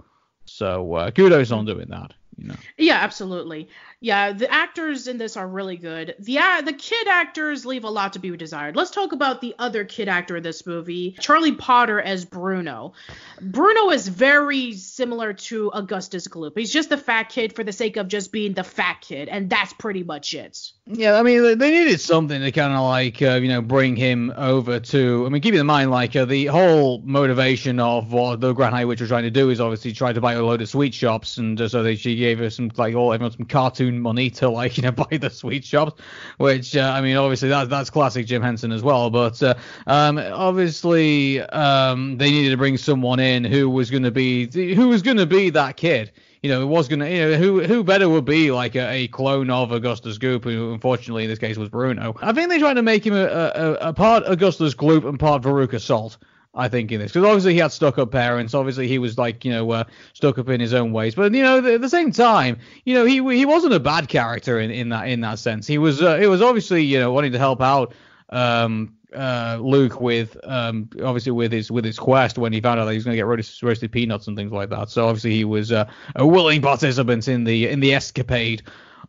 So uh, kudos on doing that. You know. Yeah, absolutely. Yeah, the actors in this are really good. The uh, the kid actors leave a lot to be desired. Let's talk about the other kid actor in this movie, Charlie Potter as Bruno. Bruno is very similar to Augustus Gloop. He's just the fat kid for the sake of just being the fat kid, and that's pretty much it. Yeah, I mean, they- needed something to kind of like, uh, you know, bring him over to. I mean, keep in mind, like, uh, the whole motivation of what the Grand High Witch was trying to do is obviously try to buy a load of sweet shops, and so they, she gave her some, like, all everyone some cartoon money to, like, you know, buy the sweet shops, which, uh, I mean, obviously that's that's classic Jim Henson as well, but uh, um, obviously um, they needed to bring someone in who was going to be who was going to be that kid you know, it was gonna, you know, who who better would be like a, a clone of Augustus Gloop, who unfortunately in this case was Bruno. I think they tried to make him a, a, a part Augustus Gloop and part Veruca Salt. I think in this because obviously he had stuck up parents. Obviously he was like you know uh, stuck up in his own ways. But you know at the same time, you know he he wasn't a bad character in, in that in that sense. He was uh, he was obviously you know wanting to help out um, uh, Luke with um, obviously with his with his quest when he found out that he was going to get roasted, roasted peanuts and things like that. So obviously he was uh, a willing participant in the in the escapade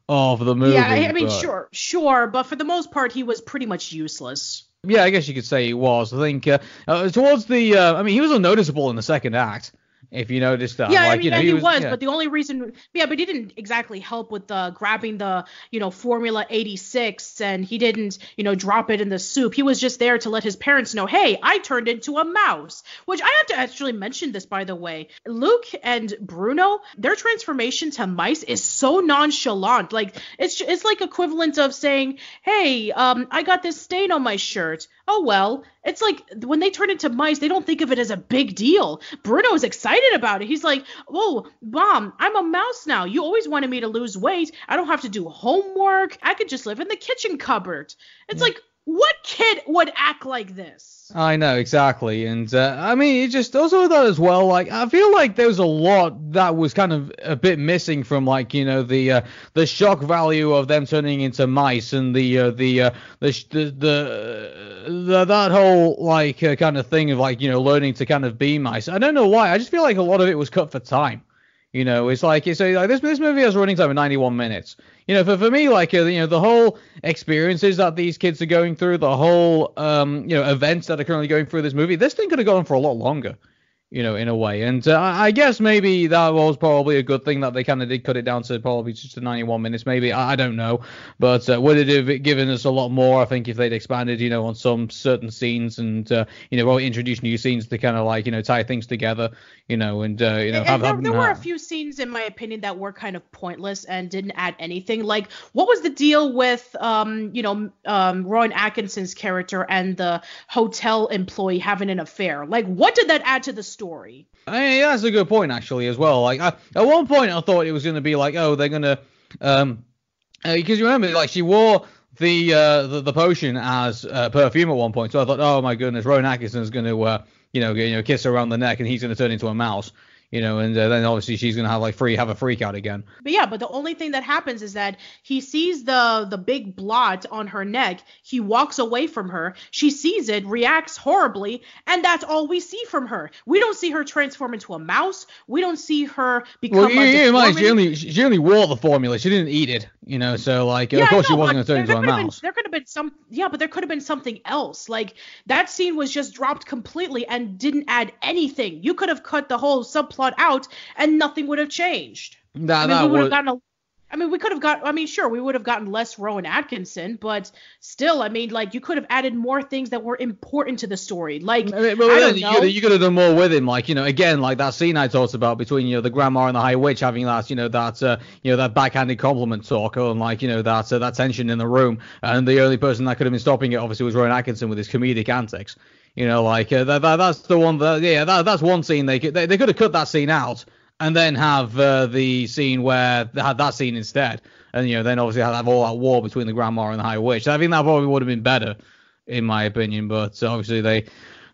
of the movie. Yeah, I mean but- sure, sure, but for the most part he was pretty much useless. Yeah, I guess you could say he was. I think uh, uh, towards the, uh, I mean, he was unnoticeable in the second act, if you noticed that. Yeah, like, I mean, you know, yeah, he, was, yeah. but the only reason, yeah, but he didn't exactly help with the grabbing the, you know, Formula 86, and he didn't, you know, drop it in the soup. He was just there to let his parents know, hey, I turned into a mouse. Which I have to actually mention this, by the way. Luke and Bruno, their transformation to mice is so nonchalant. Like it's it's like equivalent of saying, hey, um, I got this stain on my shirt. Oh well. It's like when they turn into mice, they don't think of it as a big deal. Bruno is excited about it. He's like, "Whoa, mom, I'm a mouse now. You always wanted me to lose weight. I don't have to do homework. I could just live in the kitchen cupboard." It's like, what kid would act like this? I know exactly, and uh, I mean, it just also that as well. Like, I feel like there was a lot that was kind of a bit missing from like you know the uh, the shock value of them turning into mice and the uh, the, uh, the the the the that whole like uh, kind of thing of like you know learning to kind of be mice. I don't know why. I just feel like a lot of it was cut for time. You know, it's like it's like this this movie has a running time of 91 minutes. You know, for for me, like uh, you know, the whole experiences that these kids are going through, the whole um you know events that are currently going through this movie, this thing could have gone for a lot longer. You know, in a way, and uh, I guess maybe that was probably a good thing that they kind of did cut it down to probably just to 91 minutes. Maybe I, I don't know, but uh, would it have given us a lot more? I think if they'd expanded, you know, on some certain scenes and uh, you know, well, introduce new scenes to kind of like you know tie things together, you know, and uh, you know and have, there, have there were a few scenes, in my opinion, that were kind of pointless and didn't add anything. Like, what was the deal with, um, you know, um, Rowan Atkinson's character and the hotel employee having an affair? Like, what did that add to the story? I that's a good point actually as well. Like I, at one point I thought it was going to be like, oh, they're gonna, um, because you remember like she wore the uh the, the potion as uh, perfume at one point, so I thought, oh my goodness, Rowan Atkinson's going to, uh, you know, you know, kiss her around the neck and he's going to turn into a mouse, you know, and uh, then obviously she's going to have like free have a freak out again. But yeah, but the only thing that happens is that he sees the the big blot on her neck. He walks away from her. She sees it, reacts horribly, and that's all we see from her. We don't see her transform into a mouse. We don't see her become Well, you, a you mind, she only she only wore the formula. She didn't eat it, you know. So like, of I course she wasn't gonna turn into a have been- mouse. there could have been some, yeah, but there could have been something else. Like that scene was just dropped completely and didn't add anything. You could have cut the whole subplot out and nothing would have changed. That I mean, that we would have gotten a. I mean, we could have got. I mean, sure, we would have gotten less Rowan Atkinson, but still, I mean, like you could have added more things that were important to the story. Like I mean, I don't you know. could, you could have done more with him, like you know, again, like that scene I talked about between you know the grandma and the high witch having that you know that uh, you know that backhanded compliment talk, and like you know that uh, that tension in the room, and the only person that could have been stopping it obviously was Rowan Atkinson with his comedic antics. You know, like uh, that, that that's the one that yeah that, that's one scene they could they, they could have cut that scene out and then have uh, the scene where they had that scene instead, and you know then obviously have all that war between the grandma and the high witch. I think that probably would have been better in my opinion, but obviously they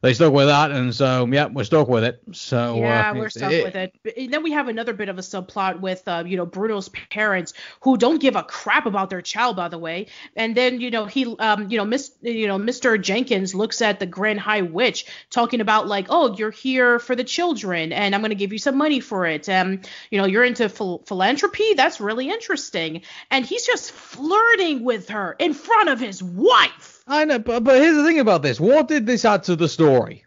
they stuck with that, and so yeah, we're stuck with it. So yeah, uh, we're stuck with it. And then we have another bit of a subplot with, uh, you know, Bruno's parents who don't give a crap about their child, by the way. And then, you know, he, um, you know, Miss, you know, Mr. Jenkins looks at the Grand High Witch talking about like, oh, you're here for the children, and I'm gonna give you some money for it. Um, you know, you're into phil- philanthropy. That's really interesting. And he's just flirting with her in front of his wife. I know, but, but here's the thing about this: what did this add to the story?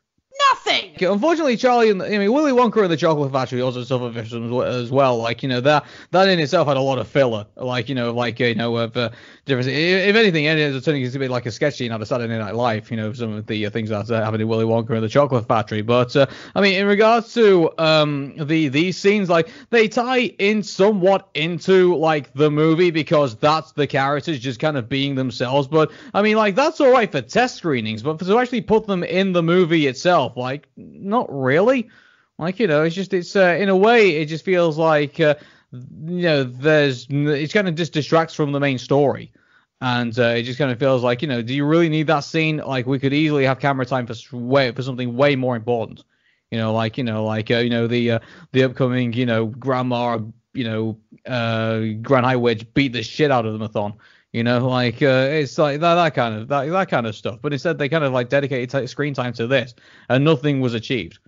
Nothing. Unfortunately, Charlie and I mean Willy Wonka and the Chocolate Factory also suffered from as well- Like you know that that in itself had a lot of filler. Like you know like you know of uh, different. If anything, it ends up turning into a bit like a sketch scene out of Saturday Night Live. You know some of the uh, things that uh, happened in Willy Wonka and the Chocolate Factory. But uh, I mean in regards to um the these scenes, like they tie in somewhat into like the movie because that's the characters just kind of being themselves. But I mean like that's all right for test screenings, but to actually put them in the movie itself, like not really. Like you know, it's just it's uh, in a way it just feels like uh, you know there's it kind of just distracts from the main story. And uh, it just kind of feels like, you know, do you really need that scene? Like we could easily have camera time for way for something way more important. You know, like you know, like uh, you know the uh, the upcoming you know grandma you know uh, Grand High Witch beat the shit out of the Mathon. You know, like uh, it's like that, that kind of that, that kind of stuff. But instead, they kind of like dedicated t- screen time to this, and nothing was achieved.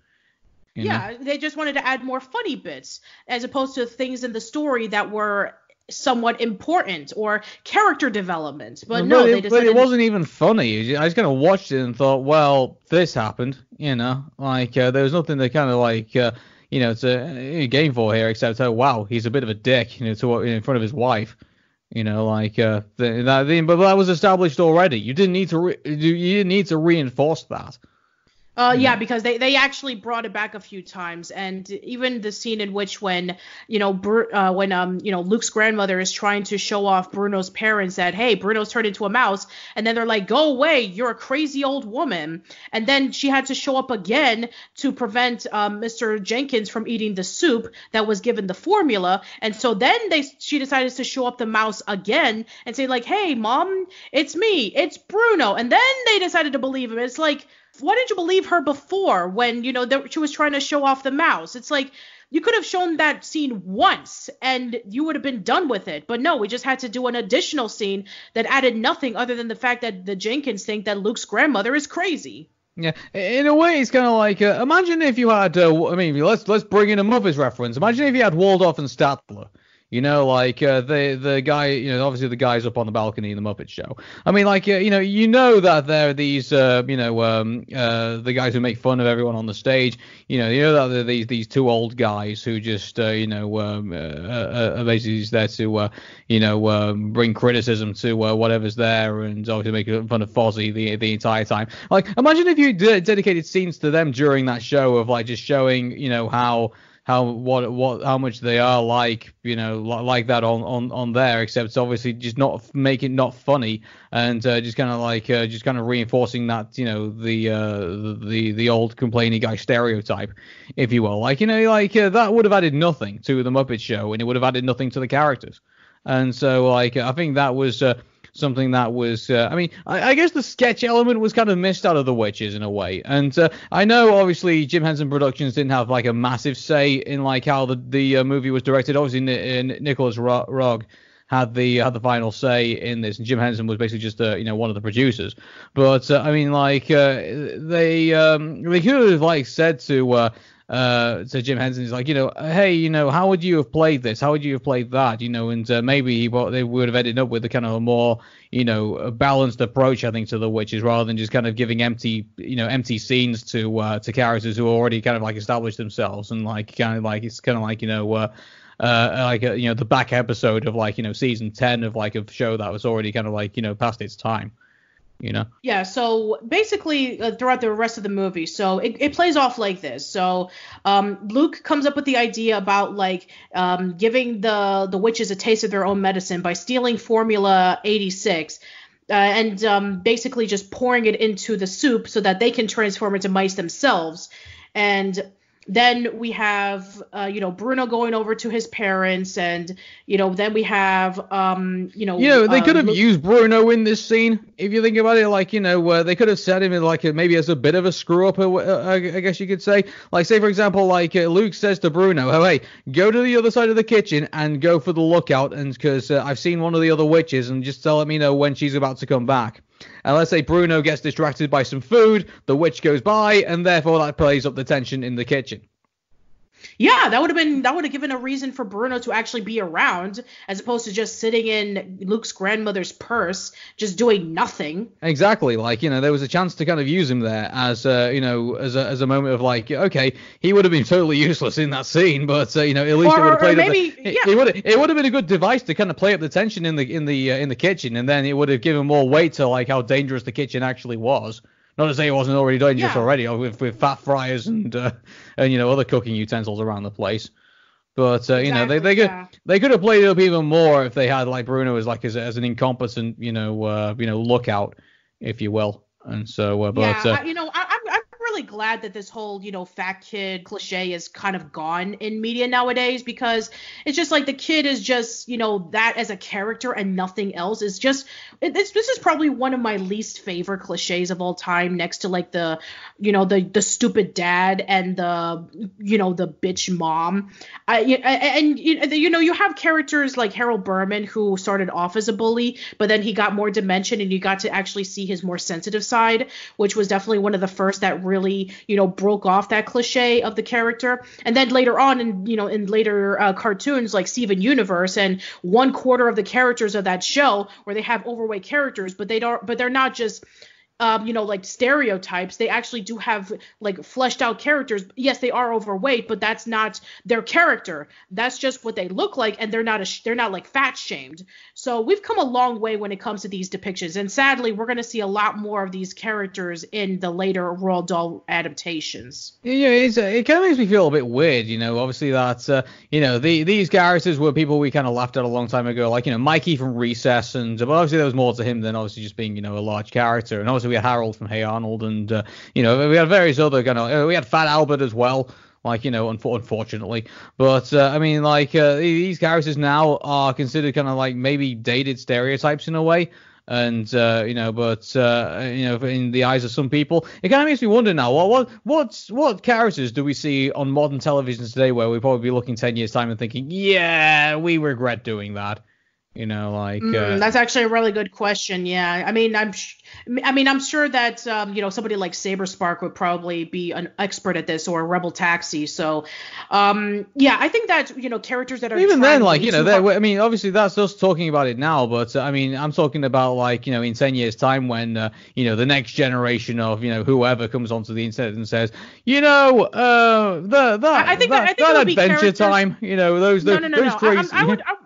Yeah, know? they just wanted to add more funny bits as opposed to things in the story that were somewhat important or character development. But, no, it, but it wasn't even funny. I just kind of watched it and thought, well, this happened. You know, like uh, there was nothing to kind of like. Uh, you know, to uh, game for here, except oh wow, he's a bit of a dick, you know, to in front of his wife. You know, like uh, the, the, but that was established already. You didn't need to re, you didn't need to reinforce that. Uh, yeah, because they, they actually brought it back a few times, and even the scene in which when you know Br- uh, when um you know Luke's grandmother is trying to show off Bruno's parents that hey Bruno's turned into a mouse, and then they're like go away you're a crazy old woman, and then she had to show up again to prevent um, Mr. Jenkins from eating the soup that was given the formula, and so then they she decided to show up the mouse again and say like hey mom it's me it's Bruno, and then they decided to believe him. It's like why didn't you believe her before when you know that she was trying to show off the mouse? It's like you could have shown that scene once and you would have been done with it. But no, we just had to do an additional scene that added nothing other than the fact that the Jenkins think that Luke's grandmother is crazy. Yeah, in a way, it's kind of like uh, imagine if you had. Uh, I mean, let's let's bring in a Muppets reference. Imagine if you had Waldorf and Statler. You know, like uh, the the guy, you know, obviously the guys up on the balcony in the Muppet Show. I mean, like, uh, you know, you know that there are these, uh, you know, um, uh, the guys who make fun of everyone on the stage. You know, you know that there are these these two old guys who just, uh, you know, um, uh, uh, basically there to, you know, um, bring criticism to whatever's there, and obviously make fun of Fozzie the the entire time. Like, imagine if you d- dedicated scenes to them during that show of like just showing, you know, how how what what how much they are like you know like that on on on there except it's obviously just not make it not funny and uh, just kind of like uh, just kind of reinforcing that you know the uh the the old complaining guy stereotype if you will. Like you know like uh, that would have added nothing to the muppet show and it would have added nothing to the characters. And so like i think that was uh, something that was, uh, I mean, I, I, guess the sketch element was kind of missed out of the Witches in a way. And uh, I know obviously Jim Henson Productions didn't have like a massive say in like how the the uh, movie was directed. Obviously, N- Nicolas Roeg had the had the final say in this, and Jim Henson was basically just uh, you know one of the producers. But uh, I mean, like uh, they um, they could have like said to uh, uh, to Jim Henson. He's like, you know, hey, you know, how would you have played this? How would you have played that? You know, and uh, maybe what they would have ended up with a kind of a more, you know, balanced approach, I think, to the witches rather than just kind of giving empty, you know, empty scenes to uh, to characters who already kind of like established themselves and like kind of like it's kind of like you know. Uh, uh, like a, you know the back episode of like you know season 10 of like a show that was already kind of like you know past its time you know? Yeah so basically uh, throughout the rest of the movie so it, it plays off like this. So um, luke comes up with the idea about like um, giving the the witches a taste of their own medicine by stealing formula 86 uh, and um, basically just pouring it into the soup so that they can transform into mice themselves. And then we have uh, you know Bruno going over to his parents, and you know then we have um you know you know they uh, could have used Bruno in this scene if you think about it. Like you know uh, they could have set him in like a, maybe as a bit of a screw up, uh, I guess you could say. Like say for example like uh, Luke says to Bruno, oh hey go to the other side of the kitchen and go for the lookout, and because uh, I've seen one of the other witches, and just tell me know when she's about to come back. And let's say Bruno gets distracted by some food, the witch goes by, and therefore that plays up the tension in the kitchen. Yeah, that would have been that would have given a reason for Bruno to actually be around as opposed to just sitting in Luke's grandmother's purse just doing nothing. Exactly. Like, you know, there was a chance to kind of use him there as uh, you know, as a, as a moment of like, okay, he would have been totally useless in that scene, but uh, you know, at least or, it would have played maybe, the, yeah. it, would it would have been a good device to kind of play up the tension in the in the uh, in the kitchen and then it would have given more weight to like how dangerous the kitchen actually was. Not to say it wasn't already dangerous yeah. already with, with fat fryers and uh, and you know other cooking utensils around the place. But uh, you know they they could yeah. they could have played it up even more if they had like Bruno as like as, as an incompetent you know uh, you know lookout if you will. And so uh, but yeah, uh, you know I, really glad that this whole you know fat kid cliche is kind of gone in media nowadays because it's just like the kid is just you know that as a character and nothing else. Is just this this is probably one of my least favorite cliches of all time next to like the you know the the stupid dad and the you know the bitch mom. I, and you know you have characters like Harold Berman who started off as a bully but then he got more dimension and you got to actually see his more sensitive side which was definitely one of the first that really you know broke off that cliche of the character and then later on in you know in later uh, cartoons like Steven Universe and one quarter of the characters of that show where they have overweight characters but they don't but they're not just um, you know, like stereotypes. They actually do have like fleshed out characters. Yes, they are overweight, but that's not their character. That's just what they look like, and they're not a they're not like fat shamed. So we've come a long way when it comes to these depictions, and sadly, we're going to see a lot more of these characters in the later Roald Dahl adaptations. Yeah, it's, uh, it kind of makes me feel a bit weird, you know. Obviously, that uh, you know the, these characters were people we kind of laughed at a long time ago, like you know Mikey from Recess, and but obviously there was more to him than obviously just being you know a large character, and obviously we had Harold from Hey Arnold, and uh, you know we had various other kind of uh, we had Fat Albert as well. Like you know, unfortunately, but uh, I mean, like uh, these characters now are considered kind of like maybe dated stereotypes in a way, and uh, you know, but uh, you know, in the eyes of some people, it kind of makes me wonder now, what what what what characters do we see on modern television today where we probably be looking ten years time and thinking, yeah, we regret doing that. You know, like mm, uh, that's actually a really good question. Yeah, I mean, I'm, sh- I mean, I'm sure that um, you know somebody like Saber Spark would probably be an expert at this, or Rebel Taxi. So, um, yeah, I think that you know characters that are even then, like you know, hard- I mean, obviously that's us talking about it now, but uh, I mean, I'm talking about like you know in 10 years time when uh, you know the next generation of you know whoever comes onto the internet and says, you know, uh, the that I, think that, that, I think that adventure time, you know, those those, no, no, no, those crazy. I, I would, I, I I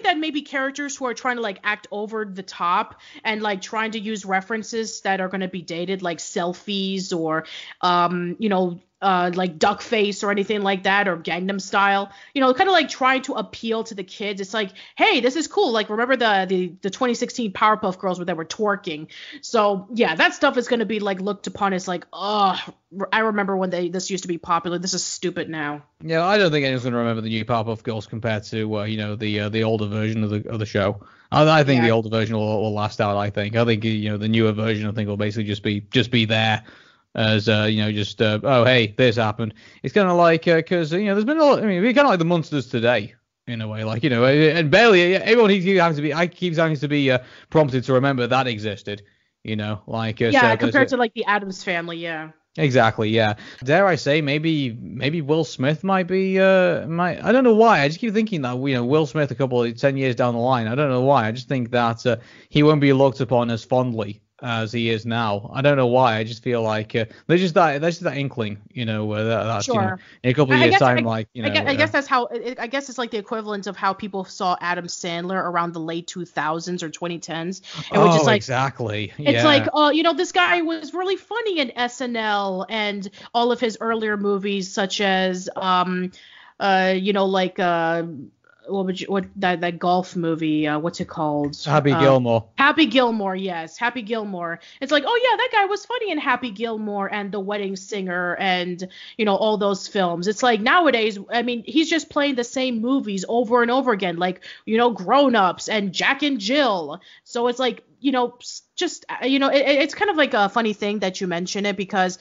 think that maybe characters who are trying to like act over the top and like trying to use references that are going to be dated like selfies or um you know uh, like duck face or anything like that or Gangnam style. You know, kind of like trying to appeal to the kids. It's like, hey, this is cool. Like remember the the, the 2016 Powerpuff Girls where they were twerking. So yeah, that stuff is gonna be like looked upon as like, oh, I remember when they this used to be popular. This is stupid now. Yeah, I don't think anyone's gonna remember the new Powerpuff Girls compared to uh, you know the uh, the older version of the of the show. I, I think yeah. the older version will, will last out. I think. I think you know the newer version. I think will basically just be just be there as uh, you know, just uh, oh hey, this happened. It's kind of like because uh, you know, there's been a lot. I mean, we're kind of like the Munsters today in a way, like you know, and barely everyone keeps having to be, I keeps having to be uh, prompted to remember that existed. You know, like uh, yeah, so compared to like the Addams family, yeah. Exactly, yeah. Dare I say, maybe maybe Will Smith might be uh might I don't know why. I just keep thinking that you know Will Smith a couple of ten years down the line. I don't know why. I just think that uh, he won't be looked upon as fondly as he is now. I don't know why. I just feel like uh, there's just that there's just that inkling, you know, uh, that, that sure. you know, in a couple of years guess, time, I, like you know. I guess, I guess that's how. I guess it's like the equivalent of how people saw Adam Sandler around the late 2000s or 2010s, and oh, like exactly. It's yeah. like, oh, you know, this guy was really funny in SNL and all of his earlier movies, such as, um, uh, you know, like uh what would you what that that golf movie uh, what's it called? Happy uh, gilmore. Happy gilmore yes. Happy gilmore. It's like oh yeah that guy was funny in happy gilmore and the wedding singer and you know all those films. It's like nowadays i mean he's just playing the same movies over and over again like you know grown ups and jack and jill. So it's like you know just you know it, it's kind of like a funny thing that you mention it because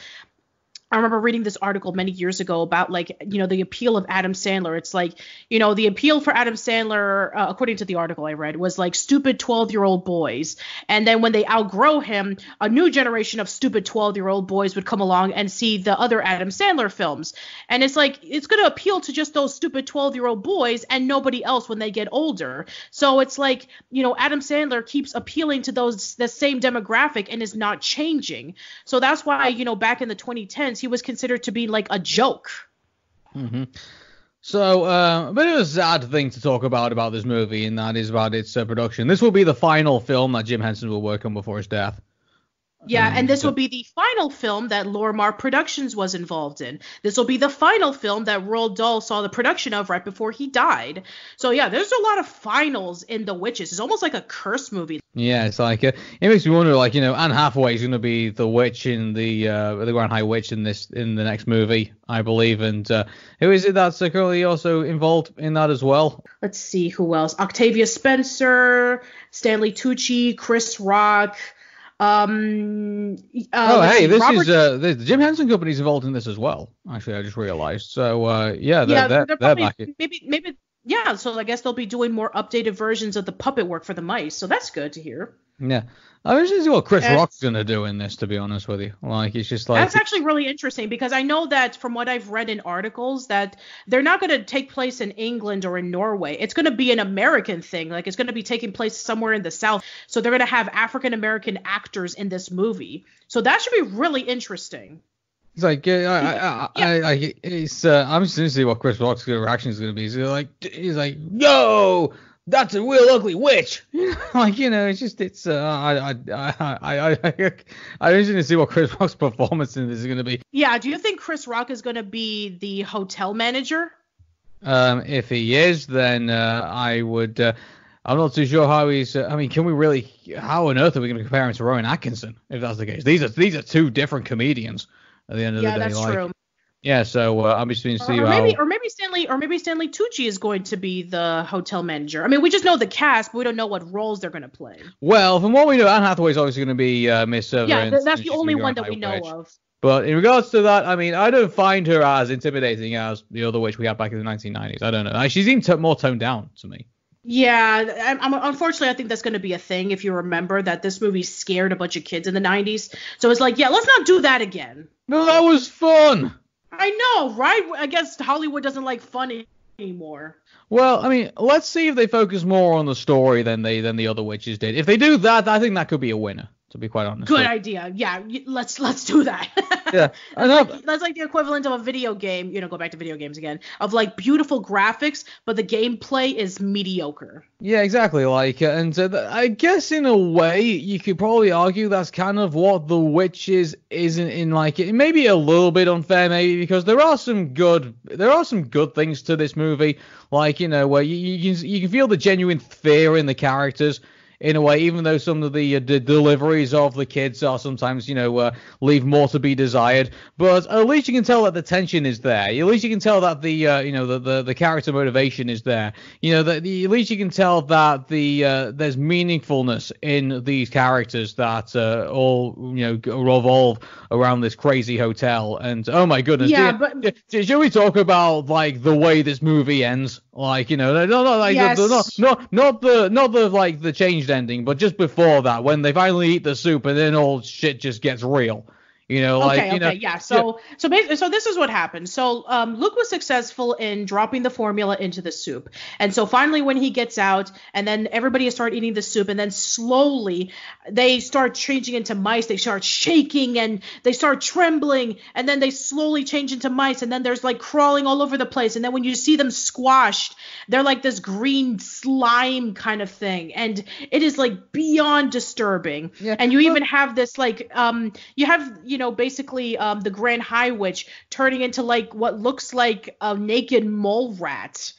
I remember reading this article many years ago about like you know the appeal of Adam Sandler. It's like you know the appeal for Adam Sandler, uh, according to the article I read, was like stupid 12 year old boys. And then when they outgrow him, a new generation of stupid 12 year old boys would come along and see the other Adam Sandler films. And it's like it's going to appeal to just those stupid 12 year old boys and nobody else when they get older. So it's like you know Adam Sandler keeps appealing to those the same demographic and is not changing. So that's why you know back in the 2010s he was considered to be like a joke. Mm-hmm. So, uh, a bit of a sad thing to talk about about this movie, and that is about its uh, production. This will be the final film that Jim Henson will work on before his death. Yeah, and this will be the final film that Lorimar Productions was involved in. This will be the final film that Roald Dahl saw the production of right before he died. So yeah, there's a lot of finals in The Witches. It's almost like a curse movie. Yeah, it's like uh, it makes me wonder, like you know, Anne Hathaway is going to be the witch in the uh, the Grand High Witch in this in the next movie, I believe. And uh, who is it that's uh, currently also involved in that as well? Let's see who else: Octavia Spencer, Stanley Tucci, Chris Rock. Um, uh, oh, hey, this Robert- is uh, the Jim Henson Company's involved in this as well. Actually, I just realized. So uh, yeah, they're, yeah, they're, they're they're probably back. maybe maybe yeah. So I guess they'll be doing more updated versions of the puppet work for the mice. So that's good to hear. Yeah, I was just what Chris Yes. Rock's gonna do in this. To be honest with you, like it's just like That's actually really interesting because I know that from what I've read in articles that they're not going to take place in England or in Norway. It's going to be an American thing. Like it's going to be taking place somewhere in the South. So they're going to have African American actors in this movie. So that should be really interesting. It's like uh, I, I, I, I, I, it's uh, I'm just interested to see what Chris Rock's reaction is gonna be. He's like, he's like, yo, that's a real ugly witch. like you know, it's just it's uh, I, I, I, I, I, I, I'm interested to see what Chris Rock's performance in this is gonna be. Yeah. Do you think Chris Rock is going to be the hotel manager? Um, if he is, then uh, I would. Uh, I'm not too sure how he's. Uh, I mean, can we really? How on earth are we going to compare him to Rowan Atkinson if that's the case? These are these are two different comedians at the end of Yeah, the day. that's like, true. Yeah, so uh, I'm just going to see Or, or how. maybe, or maybe Stanley, or maybe Stanley Tucci is going to be the hotel manager. I mean, we just know the cast, but we don't know what roles they're going to play. Well, from what we know, Anne Hathaway is obviously going to be uh, Miss Severance. yeah, th- that's and the only one that we know Witch. of. But in regards to that, I mean, I don't find her as intimidating as the other witch we had back in the 1990s. I don't know. She seemed to- more toned down to me. Yeah, I'm, I'm, unfortunately, I think that's going to be a thing if you remember that this movie scared a bunch of kids in the 90s. So it's like, yeah, let's not do that again. No, that was fun. I know, right? I guess Hollywood doesn't like fun anymore. Well, I mean, let's see if they focus more on the story than they than the other witches did. If they do that, I think that could be a winner. To be quite honest. Good idea. Yeah, let's let's do that. Yeah, I that's, know. like, that's like the equivalent of a video game. You know, go back to video games again. Of like beautiful graphics, but the gameplay is mediocre. Yeah, exactly. Like, and uh, I guess in a way, you could probably argue that's kind of what The Witches isn't in. Like, it may be a little bit unfair, maybe because there are some good, there are some good things to this movie. Like, you know, where you, you can you can feel the genuine fear in the characters. In a way, even though some of the, uh, the deliveries of the kids are sometimes, you know, uh, leave more to be desired, but at least you can tell that the tension is there. At least you can tell that the, uh, you know, the, the, the character motivation is there. You know, that the, at least you can tell that the uh, there's meaningfulness in these characters that uh, all, you know, revolve around this crazy hotel. And oh my goodness, Yeah, do- but- should we talk about like the way this movie ends? Like, you know, no, no, like the, the, not, not, not the, not the like the changed ending, but just before that, when they finally eat the soup and then all shit just gets real. You know, like, okay, you okay, know, yeah. So, so basically, so this is what happened. So, um, Luke was successful in dropping the formula into the soup, and so finally, when he gets out, and then everybody start eating the soup, and then slowly they start changing into mice. They start shaking and they start trembling, and then they slowly change into mice, and then there's like crawling all over the place, and then when you see them squashed, they're like this green slime kind of thing, and it is like beyond disturbing. Yeah, and you even have this like um you have you know basically um the grand high witch turning into like what looks like a naked mole rat.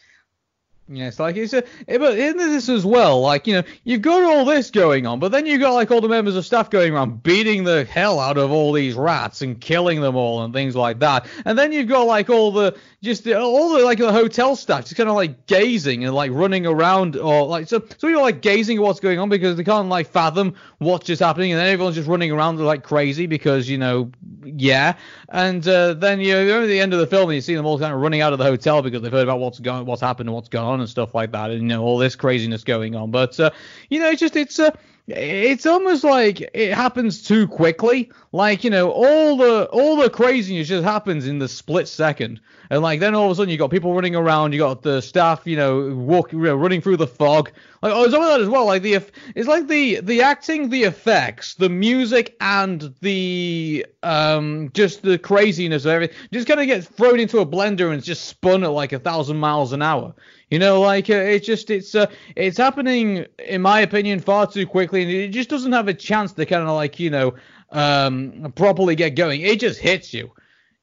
Yes, like it's a, eh, but in this as well, like you know, you've got all this going on, but then you've got like all the members of staff going around beating the hell out of all these rats and killing them all and things like that, and then you've got like all the just the, all the like the hotel staff just kind of like gazing and like running around or like so so you're like gazing at what's going on because they can't like fathom what's just happening, and then everyone's just running around like crazy because you know yeah, and uh, then you know at the end of the film and you see them all kind of running out of the hotel because they've heard about what's going what's happened and what's gone on and stuff like that, and you know all this craziness going on. But uh, you know, it's just it's uh, it's almost like it happens too quickly. Like you know, all the all the craziness just happens in the split second, and like then all of a sudden you got people running around, you got the staff, you know, walking, you know, running through the fog. Like oh, some of that as well. Like the it's like the the acting, the effects, the music, and the um just the craziness of everything just kind of gets thrown into a blender and just spun at like a thousand miles an hour. You know, like uh, it's just it's uh, it's happening in my opinion far too quickly, and it just doesn't have a chance to kind of like you know um, properly get going, it just hits you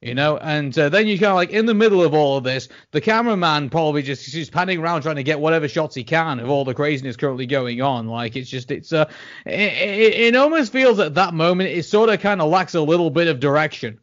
you know? And uh, then you kind of like in the middle of all of this the cameraman probably just just panning around trying to get whatever shots he can of all the craziness currently going on. Like it's just it's uh it, it, it almost feels at that moment it sort of kind of lacks a little bit of direction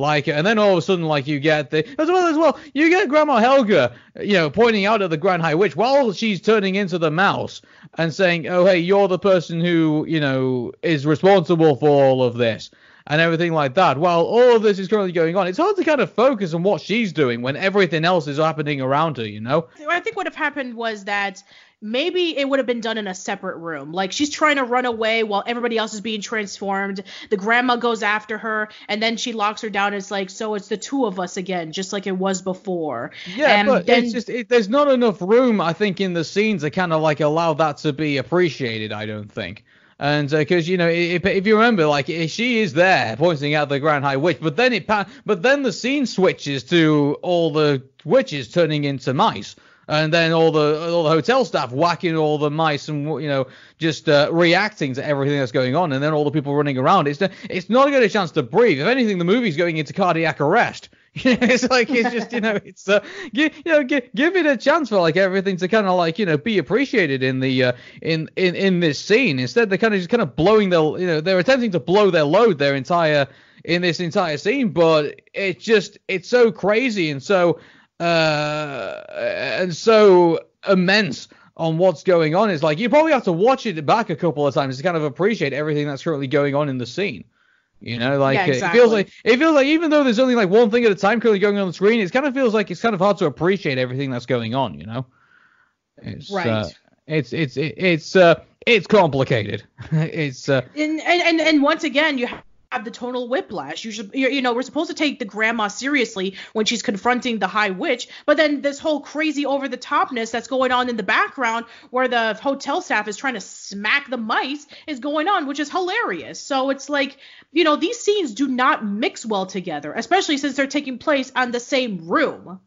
like it, and then all of a sudden like you get the as well as well you get grandma helga you know pointing out at the grand high witch while she's turning into the mouse and saying oh hey you're the person who you know is responsible for all of this and everything like that. While all of this is currently going on, it's hard to kind of focus on what she's doing when everything else is happening around her, you know? I think what have happened was that maybe it would have been done in a separate room. Like she's trying to run away while everybody else is being transformed. The grandma goes after her, and then she locks her down. It's like, so it's the two of us again, just like it was before. Yeah, and but then, it's just it, there's not enough room, I think, in the scenes to kind of like allow that to be appreciated. I don't think. And because uh, you know, if, if, you remember, like she is there pointing out the Grand High Witch, but then it but then the scene switches to all the witches turning into mice, and then all the all the hotel staff whacking all the mice and you know just uh, reacting to everything that's going on, and then all the people running around. It's it's not getting a chance to breathe. If anything, the movie's going into cardiac arrest. it's like it's just you know it's uh, give, you know give, give it a chance for like everything to kind of like you know be appreciated in the uh, in in in this scene. Instead, they're kind of just kind of blowing their you know they're attempting to blow their load their entire in this entire scene, but it's just it's so crazy and so uh and so immense on what's going on. It's like you probably have to watch it back a couple of times to kind of appreciate everything that's currently going on in the scene. You know, like yeah, exactly. it feels like it feels like even though there's only like one thing at a time currently going on the screen, it kind of feels like it's kind of hard to appreciate everything that's going on. You know, it's, right? Uh, it's it's it's uh it's complicated. it's uh and, and and once again you have the tonal whiplash. You should, you know, we're supposed to take the grandma seriously when she's confronting the high witch, but then this whole crazy over the topness that's going on in the background where the hotel staff is trying to smack the mice is going on, which is hilarious. So it's like, you know, these scenes do not mix well together, especially since they're taking place on the same room.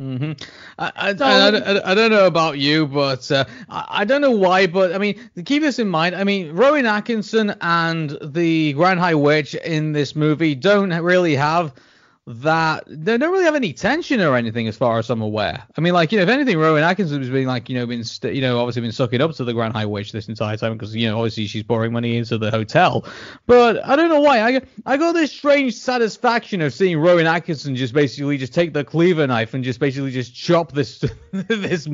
Mm-hmm. I, I, so, I, I, I, don't know about you, but uh, I, I don't know why, but I mean, keep this in mind. I mean, Rowan Atkinson and the Grand High Witch in this movie don't really have that they don't really have any tension or anything as far as I'm aware. I mean, like you know, if anything, Rowan Atkinson has been like you know been st- you know obviously been sucking up to the Grand High Witch this entire time because you know obviously she's pouring money into the hotel. But I don't know why I I got this strange satisfaction of seeing Rowan Atkinson just basically just take the cleaver knife and just basically just chop this this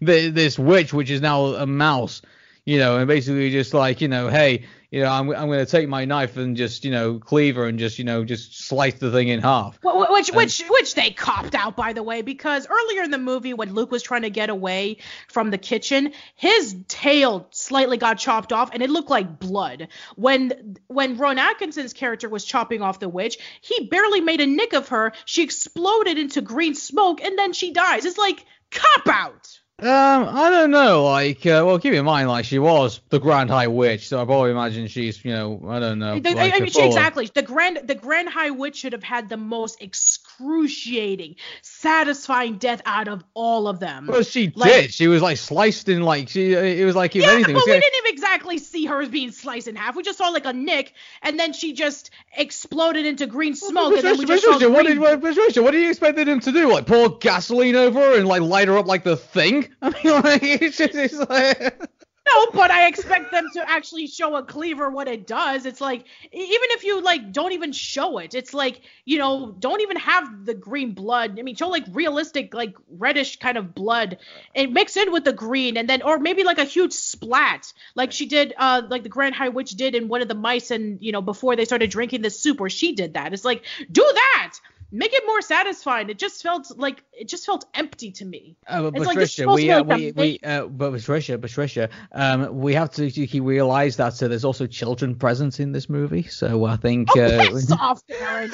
this witch which is now a mouse, you know, and basically just like you know hey you know, I'm, I'm going to take my knife and just, you know, cleaver and just, you know, just slice the thing in half. Which, and, which, which they copped out, by the way, because earlier in the movie, when Luke was trying to get away from the kitchen, his tail slightly got chopped off, and it looked like blood. When, when Rowan Atkinson's character was chopping off the witch, he barely made a nick of her. She exploded into green smoke, and then she dies. It's like cop out. Um, I don't know. Like, uh, well, keep in mind, like she was the Grand High Witch, so I probably imagine she's, you know, I don't know. The, like I mean, exactly. The Grand, the Grand High Witch should have had the most excruciating, satisfying death out of all of them. Well, she like, did. She was like sliced in, like she. It was like if yeah, anything. but we didn't even exactly see her as being sliced in half. We just saw like a nick, and then she just exploded into green smoke, well, and then we just saw what green... did, Patricia, what do you expect him to do? Like pour gasoline over her and like light her up like the thing? I mean, like, it's just, it's like... No, but I expect them to actually show a cleaver what it does. It's like even if you like don't even show it, it's like you know don't even have the green blood. I mean, show like realistic like reddish kind of blood and mix in with the green, and then or maybe like a huge splat like she did, uh, like the Grand High Witch did in one of the mice, and you know before they started drinking the soup, or she did that. It's like do that make it more satisfying. It just felt like it just felt empty to me. Uh, but Patricia, like we, uh, we, we, uh, but Patricia, Patricia, um, we have to realize that uh, there's also children present in this movie. So I think. Oh, uh, off, Aaron.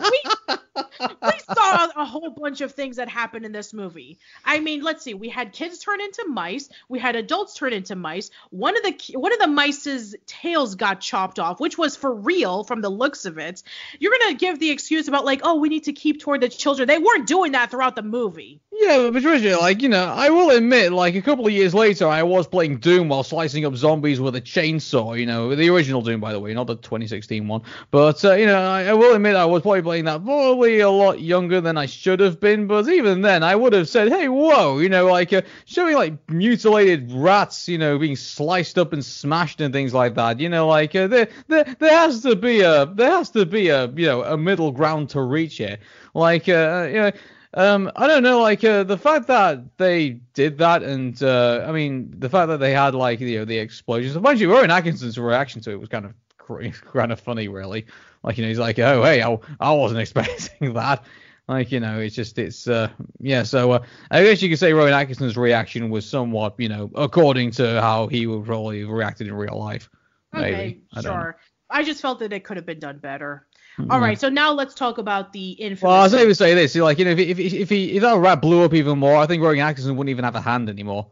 we, we saw a whole bunch of things that happened in this movie. I mean, let's see. We had kids turn into mice. We had adults turn into mice. One of the one of the mice's tails got chopped off, which was for real from the looks of it. You're gonna give the excuse about like, oh, we need to keep toward the children. They weren't doing that throughout the movie. Yeah, but Patricia, like, you know, I will admit, like, a couple of years later, I was playing Doom while slicing up zombies with a chainsaw, you know, the original Doom, by the way, not the 2016 one. But, uh, you know, I, I, will admit I was probably playing that probably a lot younger than I should have been. But even then, I would have said, hey, whoa, you know, like, uh, showing, like, mutilated rats, you know, being sliced up and smashed and things like that. You know, like, uh, there, there, there has to be a, there has to be a, you know, a middle ground to reach here. Like, uh, you know, um, I don't know, like uh, the fact that they did that, and uh, I mean the fact that they had like you know the explosions. Mind you, Rowan Atkinson's reaction to it was kind of kind of funny, really. Like you know, he's like, oh hey, I, I wasn't expecting that. Like you know, it's just it's uh yeah. So uh, I guess you could say Rowan Atkinson's reaction was somewhat you know according to how he would probably have reacted in real life. Maybe. Okay, I sure. I just felt that it could have been done better. Mm-hmm. All right, so now let's talk about the infamous. Well, I was going to say this. Like, you know, if if if, he, if that rat blew up even more, I think Rowan Atkinson wouldn't even have a hand anymore.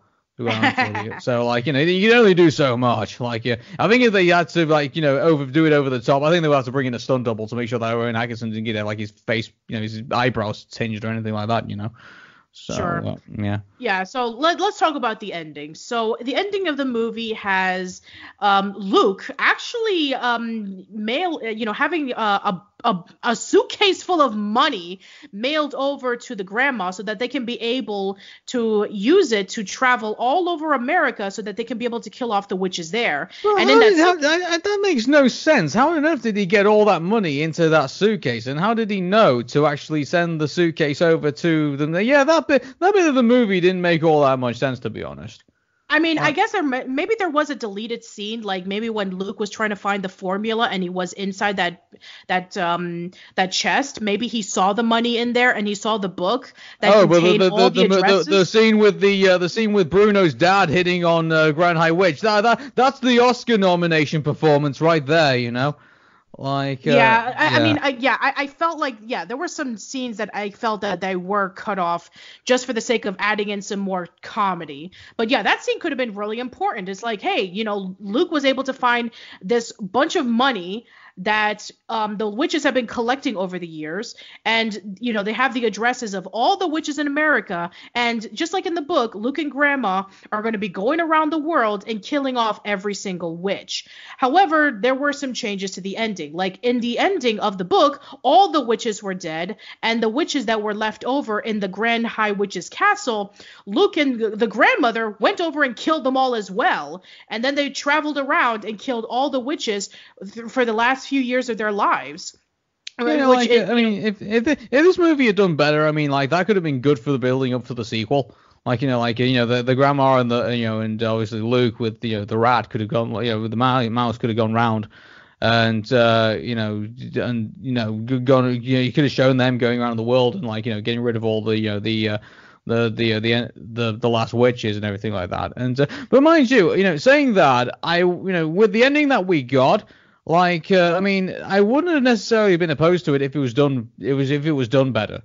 So like you know you can only do so much. Like yeah, I think if they had to like you know over do it over the top, I think they would have to bring in a stunt double to make sure that Rowan Atkinson didn't get like his face, you know, his eyebrows tinged or anything like that. You know. So, sure. Uh, yeah. Yeah. So let, let's talk about the ending. So the ending of the movie has um, Luke actually um, male, you know, having uh, a a, a suitcase full of money mailed over to the grandma so that they can be able to use it to travel all over America so that they can be able to kill off the witches there. Well, and then that, how, that, that makes no sense. How on earth did he get all that money into that suitcase? And how did he know to actually send the suitcase over to them? Yeah, that bit that bit of the movie didn't make all that much sense to be honest. I mean, I guess there maybe there was a deleted scene, like maybe when Luke was trying to find the formula and he was inside that that um that chest. Maybe he saw the money in there and he saw the book that oh, contained the, the, all the, the, addresses. The, the, scene with the uh, the scene with Bruno's dad hitting on uh, Grand High Witch. That, that that's the Oscar nomination performance right there, you know. Like uh, yeah, I, yeah, I, mean, I, yeah, I, I, felt like yeah, there were some scenes that I felt that they were cut off just for the sake of adding in some more comedy. But yeah, that scene could have been really important. It's like, hey, you know, Luke was able to find this bunch of money that um, the witches have been collecting over the years. And, you know, they have the addresses of all the witches in America. And just like in the book, Luke and Grandma are going to be going around the world and killing off every single witch. However, there were some changes to the ending. Like in the ending of the book, all the witches were dead. And the witches that were left over in the Grand High Witch's castle, Luke and the grandmother went over and killed them all as well. And then they traveled around and killed all the witches th- for the last few years of their lives. Yeah, like, it, I mean, if, if if this movie had done better, I mean, like that could have been good for the building up for the sequel. Like you know, like you know, the the grandma and the you know, and obviously Luke with the you know, the rat could have gone, you know, with the mouse could have gone round, and uh, you know, and you know, gone, you know, you could have shown them going around the world and like you know, getting rid of all the you know the uh, the the uh, the the the last witches and everything like that. And uh, but mind you, you know, saying that, I you know, with the ending that we got, like, uh, I mean, I wouldn't have necessarily been opposed to it if it was done. It was if it was done better.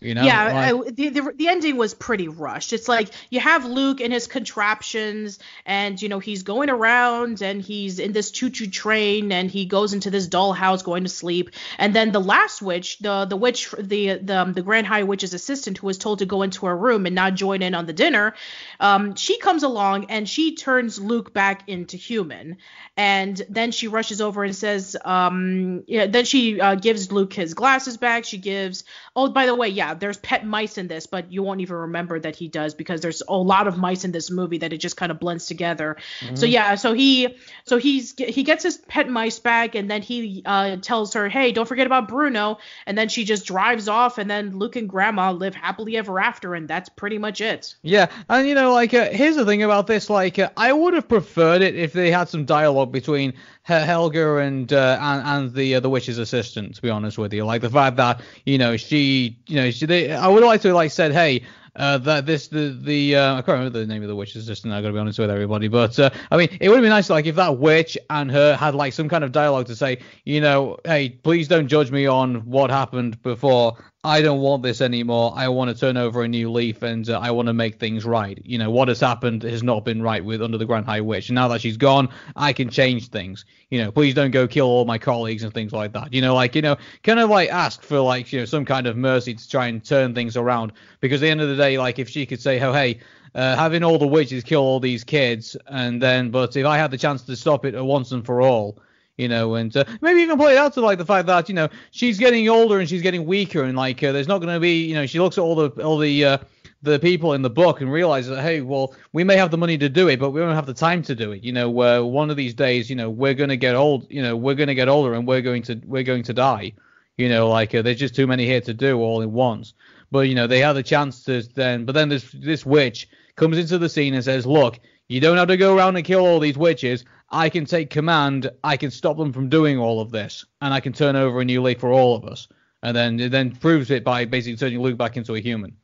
You know, yeah, like, I, the, the, the ending was pretty rushed. It's like you have Luke and his contraptions, and you know he's going around and he's in this choo-choo train, and he goes into this dollhouse going to sleep, and then the last witch, the the witch, the the um, the Grand High Witch's assistant, who was told to go into her room and not join in on the dinner, um, she comes along and she turns Luke back into human, and then she rushes over and says, um, yeah, then she uh, gives Luke his glasses back. She gives, oh by the way, yeah there's pet mice in this, but you won't even remember that he does because there's a lot of mice in this movie that it just kind of blends together. Mm-hmm. So yeah, so he so he's he gets his pet mice back and then he uh, tells her, hey, don't forget about Bruno, and then she just drives off and then Luke and Grandma live happily ever after, and that's pretty much it. Yeah, and you know like uh, here's the thing about this, like uh, I would have preferred it if they had some dialogue between Helga and uh, and, and the uh, the witch's assistant. To be honest with you, like the fact that you know she you know she they, I would like to like said hey. Uh, that this the the uh, I can't remember the name of the witch's assistant. I gotta be honest with everybody, but uh, I mean it would have been nice like if that witch and her had like some kind of dialogue to say, you know, hey, please don't judge me on what happened before. I don't want this anymore. I want to turn over a new leaf and uh, I want to make things right. You know, what has happened has not been right with Under the Grand High Witch. Now that she's gone, I can change things. You know, please don't go kill all my colleagues and things like that. You know, like, you know, kind of like ask for like, you know, some kind of mercy to try and turn things around. Because at the end of the day, like, if she could say, oh, hey, uh, having all the witches kill all these kids, and then, but if I had the chance to stop it once and for all, you know, and uh, maybe even play it out to like the fact that you know she's getting older and she's getting weaker, and like uh, there's not going to be, you know, she looks at all the all the uh, the people in the book and realizes that hey, well, we may have the money to do it, but we don't have the time to do it. You know, uh, one of these days, you know, we're going to get old, you know, we're going to get older and we're going to we're going to die. You know, like uh, there's just too many here to do all at once. But you know, they have the chance to then, but then this this witch comes into the scene and says, look, you don't have to go around and kill all these witches. I can take command. I can stop them from doing all of this, and I can turn over a new leaf for all of us. And then it then proves it by basically turning Luke back into a human.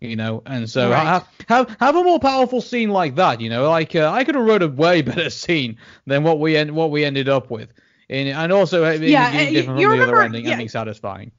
You know, and so Right. have, have have a more powerful scene like that. You know, like uh, I could have wrote a way better scene than what we en- what we ended up with. And, and also being Yeah, being uh, different you from the other remember- ending, yeah. ending satisfying.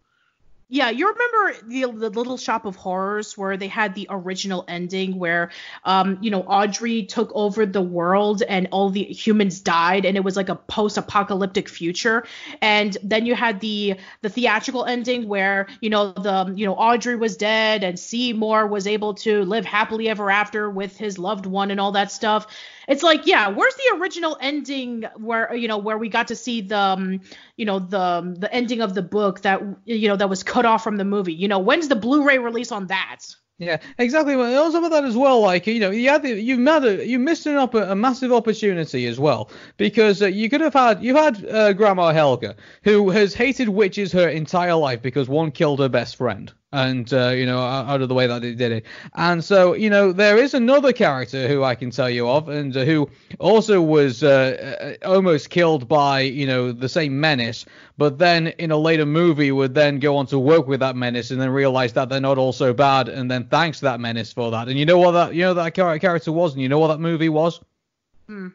Yeah, you remember the the Little Shop of Horrors where they had the original ending where um you know Audrey took over the world and all the humans died and it was like a post-apocalyptic future and then you had the the theatrical ending where you know the you know Audrey was dead and Seymour was able to live happily ever after with his loved one and all that stuff. It's like, yeah, where's the original ending where you know where we got to see the um, you know the the ending of the book that you know that was cut off from the movie. You know, when's the Blu-ray release on that? Yeah, exactly. Well, also about that as well, like you know, you had the, you a, you missed an opp- a massive opportunity as well because uh, you could have had you had uh, Grandma Helga who has hated witches her entire life because one killed her best friend. And uh, you know, out of the way that they did it, and so you know, there is another character who I can tell you of, and uh, who also was uh, uh, almost killed by you know the same menace, but then in a later movie would then go on to work with that menace and then realize that they're not all so bad and then thanks that menace for that. And you know what that you know that character was and you know what that movie was? Hmm.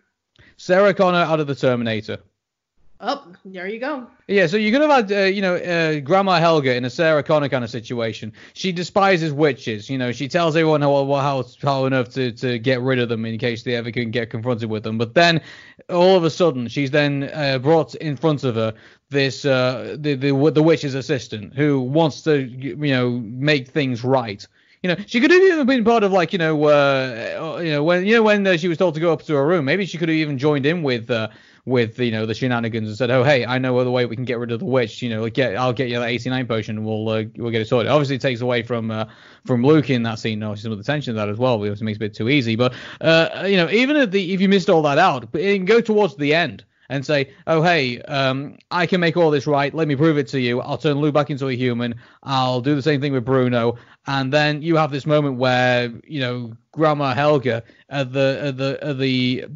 Sarah Connor out of the Terminator. Oh, there you go. Yeah, so you could have had, uh, you know, uh, Grandma Helga in a Sarah Connor kind of situation. She despises witches. You know, she tells everyone how how, how enough to, to get rid of them in case they ever can get confronted with them. But then, all of a sudden, she's then uh, brought in front of her this uh, the, the the witch's assistant who wants to, you know, make things right. You know, she could have even been part of like, you know, uh, you know, when you know when uh, she was told to go up to her room, maybe she could have even joined in with uh, with you know the shenanigans and said, oh hey, I know the way we can get rid of the witch. You know, get I'll get you that 89 potion we'll uh, we'll get it sorted. Obviously, it takes away from uh, from Luke in that scene, obviously some of the tension of that as well, it makes it a bit too easy. But uh, you know, even if the if you missed all that out, but it can go towards the end and say, oh hey, um, I can make all this right. Let me prove it to you. I'll turn Luke back into a human. I'll do the same thing with Bruno, and then you have this moment where you know Grandma Helga at the at the at the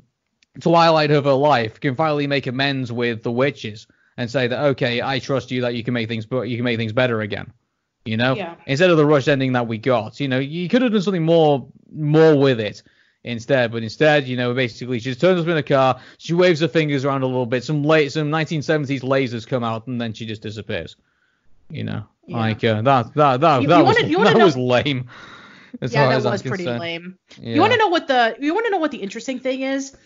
twilight of her life can finally make amends with the witches and say that okay, I trust you that you can make things but you can make things better again. You know, Yeah. instead of the rushed ending that we got, you know, you could have done something more more with it instead. But instead, you know, basically she just turns up in a car, she waves her fingers around a little bit, some late some 1970s lasers come out, and then she just disappears. You know, Yeah. like uh, that that that You- that you was wanna- that know- was lame. Yeah, that was pretty concerned. lame. Yeah. You want to know what the you want to know what the interesting thing is?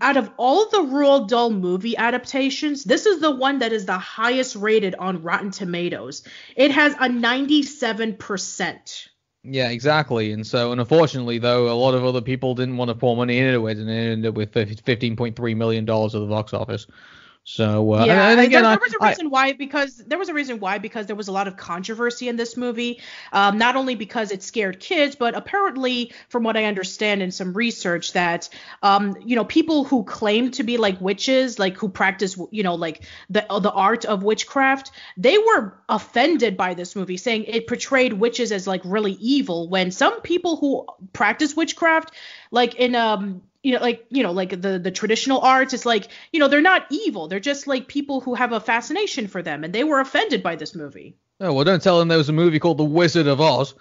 Out of all the Roald Dahl movie adaptations, this is the one that is the highest rated on Rotten Tomatoes. It has a 97%. Yeah, exactly. And so, and unfortunately, though, a lot of other people didn't want to pour money into it, and it ended up with fifteen point three million dollars at the box office. So, uh, yeah, and, and again, there, there was a reason why because there was a reason why because there was a lot of controversy in this movie. Um, not only because it scared kids, but apparently, from what I understand in some research, that um, you know people who claim to be like witches, like who practice, you know, like the the art of witchcraft, they were offended by this movie, saying it portrayed witches as like really evil. When some people who practice witchcraft, like in um you know like you know like the the traditional arts it's like you know they're not evil they're just like people who have a fascination for them and they were offended by this movie oh, well, don't tell them there was a movie called The Wizard of Oz.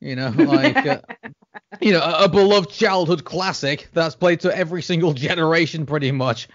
You know, like, uh, you know, a, a beloved childhood classic that's played to every single generation, pretty much.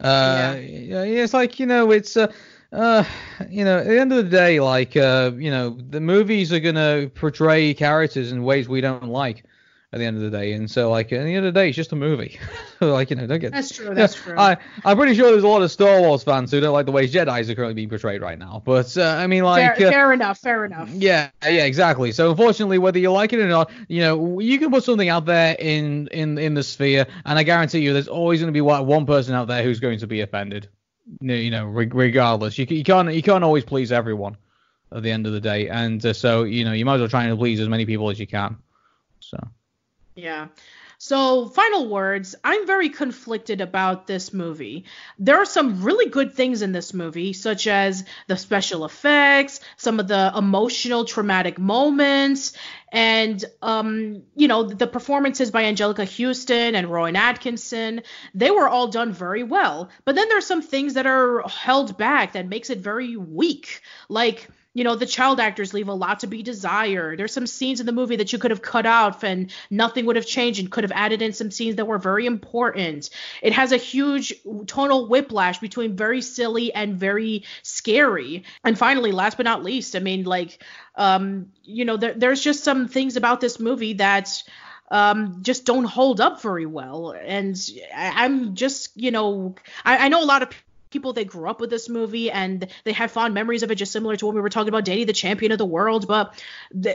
Uh, yeah. it's like you know, it's uh, uh, you know, at the end of the day, like, uh, you know, the movies are gonna portray characters in ways we don't like at the end of the day. And so, like, at the end of the day, it's just a movie. like, you know, don't get. That's true. That's yeah, true. I, I'm pretty sure there's a lot of Star Wars fans who don't like the way Jedi's are currently being portrayed right now. But uh, I mean, like. fair, uh, fair enough. Fair enough. yeah, yeah, exactly. So unfortunately, whether you like it or not, you know, you can put something out there in in in the sphere, and I guarantee you, there's always going to be one person out there who's going to be offended. You know, You know, reg- regardless, you, you can't you can't always please everyone at the end of the day, and uh, so you know, you might as well try and please as many people as you can. So. Yeah. So, final words. I'm very conflicted about this movie. There are some really good things in this movie, such as the special effects, some of the emotional, traumatic moments, and um, you know, the performances by Anjelica Huston and Rowan Atkinson. They were all done very well. But then there's some things that are held back that makes it very weak. Like you know, the child actors leave a lot to be desired. There's some scenes in the movie that you could have cut out and nothing would have changed and could have added in some scenes that were very important. It has a huge tonal whiplash between very silly and very scary. And finally, last but not least, I mean, like, um, you know, there, there's just some things about this movie that um, just don't hold up very well. And I, I'm just, you know, I, I know a lot of people that grew up with this movie and they have fond memories of it, just similar to when we were talking about Danny the Champion of the World. But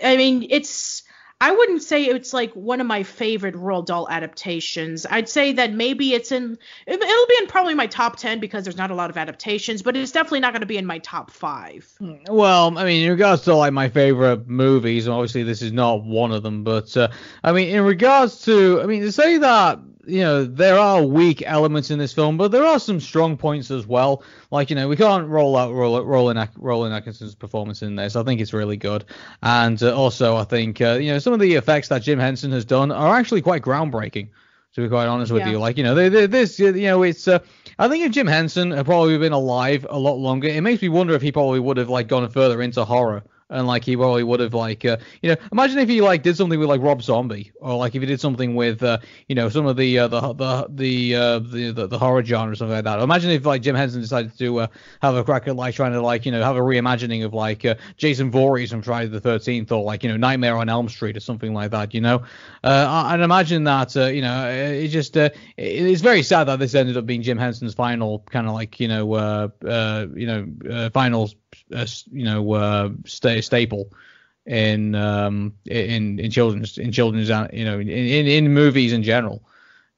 I mean, it's I wouldn't say it's like one of my favorite Roald Dahl adaptations. I'd say that maybe it's in it- it'll be in probably my top ten because there's not a lot of adaptations, but it's definitely not going to be in my top five. Well, I mean, in regards to like my favorite movies, obviously this is not one of them, but uh, I mean, in regards to, I mean, to say that you know there are weak elements in this film, but there are some strong points as well. Like you know, we can't roll out Roland Roland, Rowan Atkinson's performance in this. I think it's really good, and uh, also I think uh, you know some of the effects that Jim Henson has done are actually quite groundbreaking. To be quite honest with Yeah. you, like you know, they, they, this you know it's. Uh, I think if Jim Henson had probably been alive a lot longer, it makes me wonder if he probably would have like gone further into horror and like he probably would have like uh, you know imagine if he like did something with like Rob Zombie or like if he did something with uh, you know some of the uh, the the the, uh, the the the horror genre or something like that. Imagine if like Jim Henson decided to uh, have a crack at like trying to like you know have a reimagining of like uh, Jason Voorhees from Friday the 13th or like you know Nightmare on Elm Street or something like that. You know, uh, and imagine that uh, you know it just uh, it's very sad that this ended up being Jim Henson's final kind of like you know uh, uh, you know uh, final s- you know uh, sta- staple in um in in children's in children's uh, you know in in, in movies in general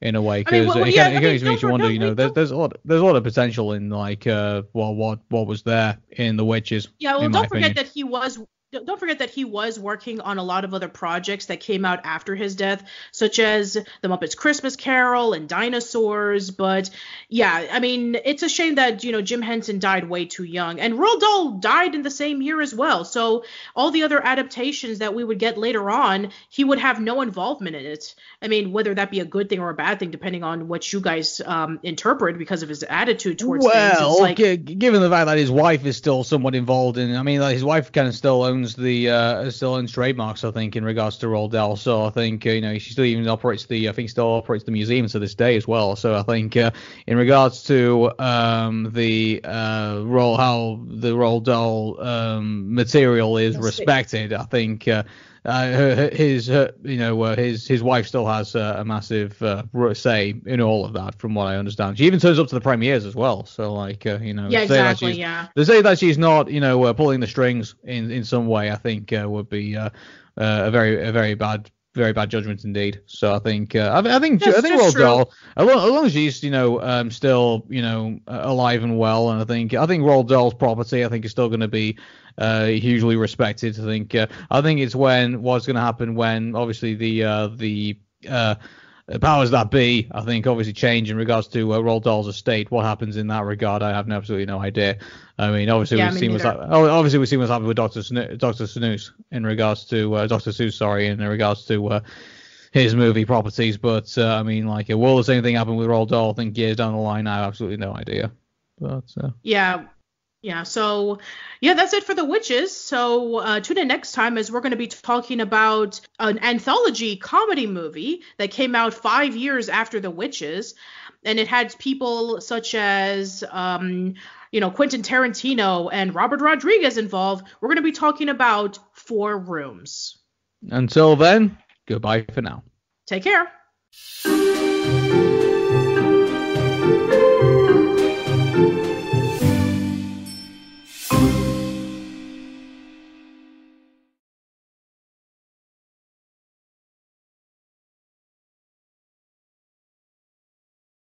in a way I mean, because well, it, yeah, kind I of mean, makes you wonder you know there's there's a lot there's a lot of potential in like uh well what what was there in the witches Yeah, well, don't forget opinion. that he was don't forget that he was working on a lot of other projects that came out after his death, such as The Muppets Christmas Carol and Dinosaurs. But yeah, I mean, it's a shame that you know Jim Henson died way too young, and Roald Dahl died in the same year as well. So all the other adaptations that we would get later on, he would have no involvement in it. I mean, whether that be a good thing or a bad thing, depending on what you guys um, interpret, because of his attitude towards things. well, like, gi- given the fact that his wife is still somewhat involved in, I mean, like, his wife kind of still owns the, uh, still owns trademarks, I think, in regards to Roald Dahl. So I think, uh, you know, she still even operates the, I think, still operates the museum to this day as well. So I think, uh, in regards to um, the uh, role, how the Roald Dahl um, material is it- respected, I think. Uh, uh, his, her, you know, uh, his his wife still has uh, a massive uh, say in all of that, from what I understand. She even turns up to the premieres as well. So like, uh, you know, yeah, to say that exactly, she's- yeah. To say that she's not, you know, uh, pulling the strings in in some way, I think uh, would be uh, uh, a very a very bad very bad judgment indeed. So I think uh, I, I think That's- I think Roald. Dahl, as long, as long as she's you know um, still you know uh, alive and well, and I think I think Roald Dahl's property I think is still going to be uh, hugely respected. I think uh, I think it's when what's going to happen when obviously the uh, the uh, powers that be, I think, obviously change in regards to uh, Roald Dahl's estate. What happens in that regard, I have absolutely no idea. I mean, obviously Yeah, we've seen what's neither. hap- oh, obviously we've seen what's happened with Doctor Doctor Seuss in regards to uh, Doctor Seuss, sorry, in regards to uh, his movie properties. But uh, I mean, like, will the same thing happen with Roald Dahl? I think years down the line, I have absolutely no idea. But uh, Yeah. Yeah. So, yeah, that's it for the witches. So, uh, tune in next time as we're going to be talking about an anthology comedy movie that came out five years after the witches. And it had people such as um, you know, Quentin Tarantino and Robert Rodriguez involved, we're going to be talking about Four Rooms. Until then, goodbye for now. Take care.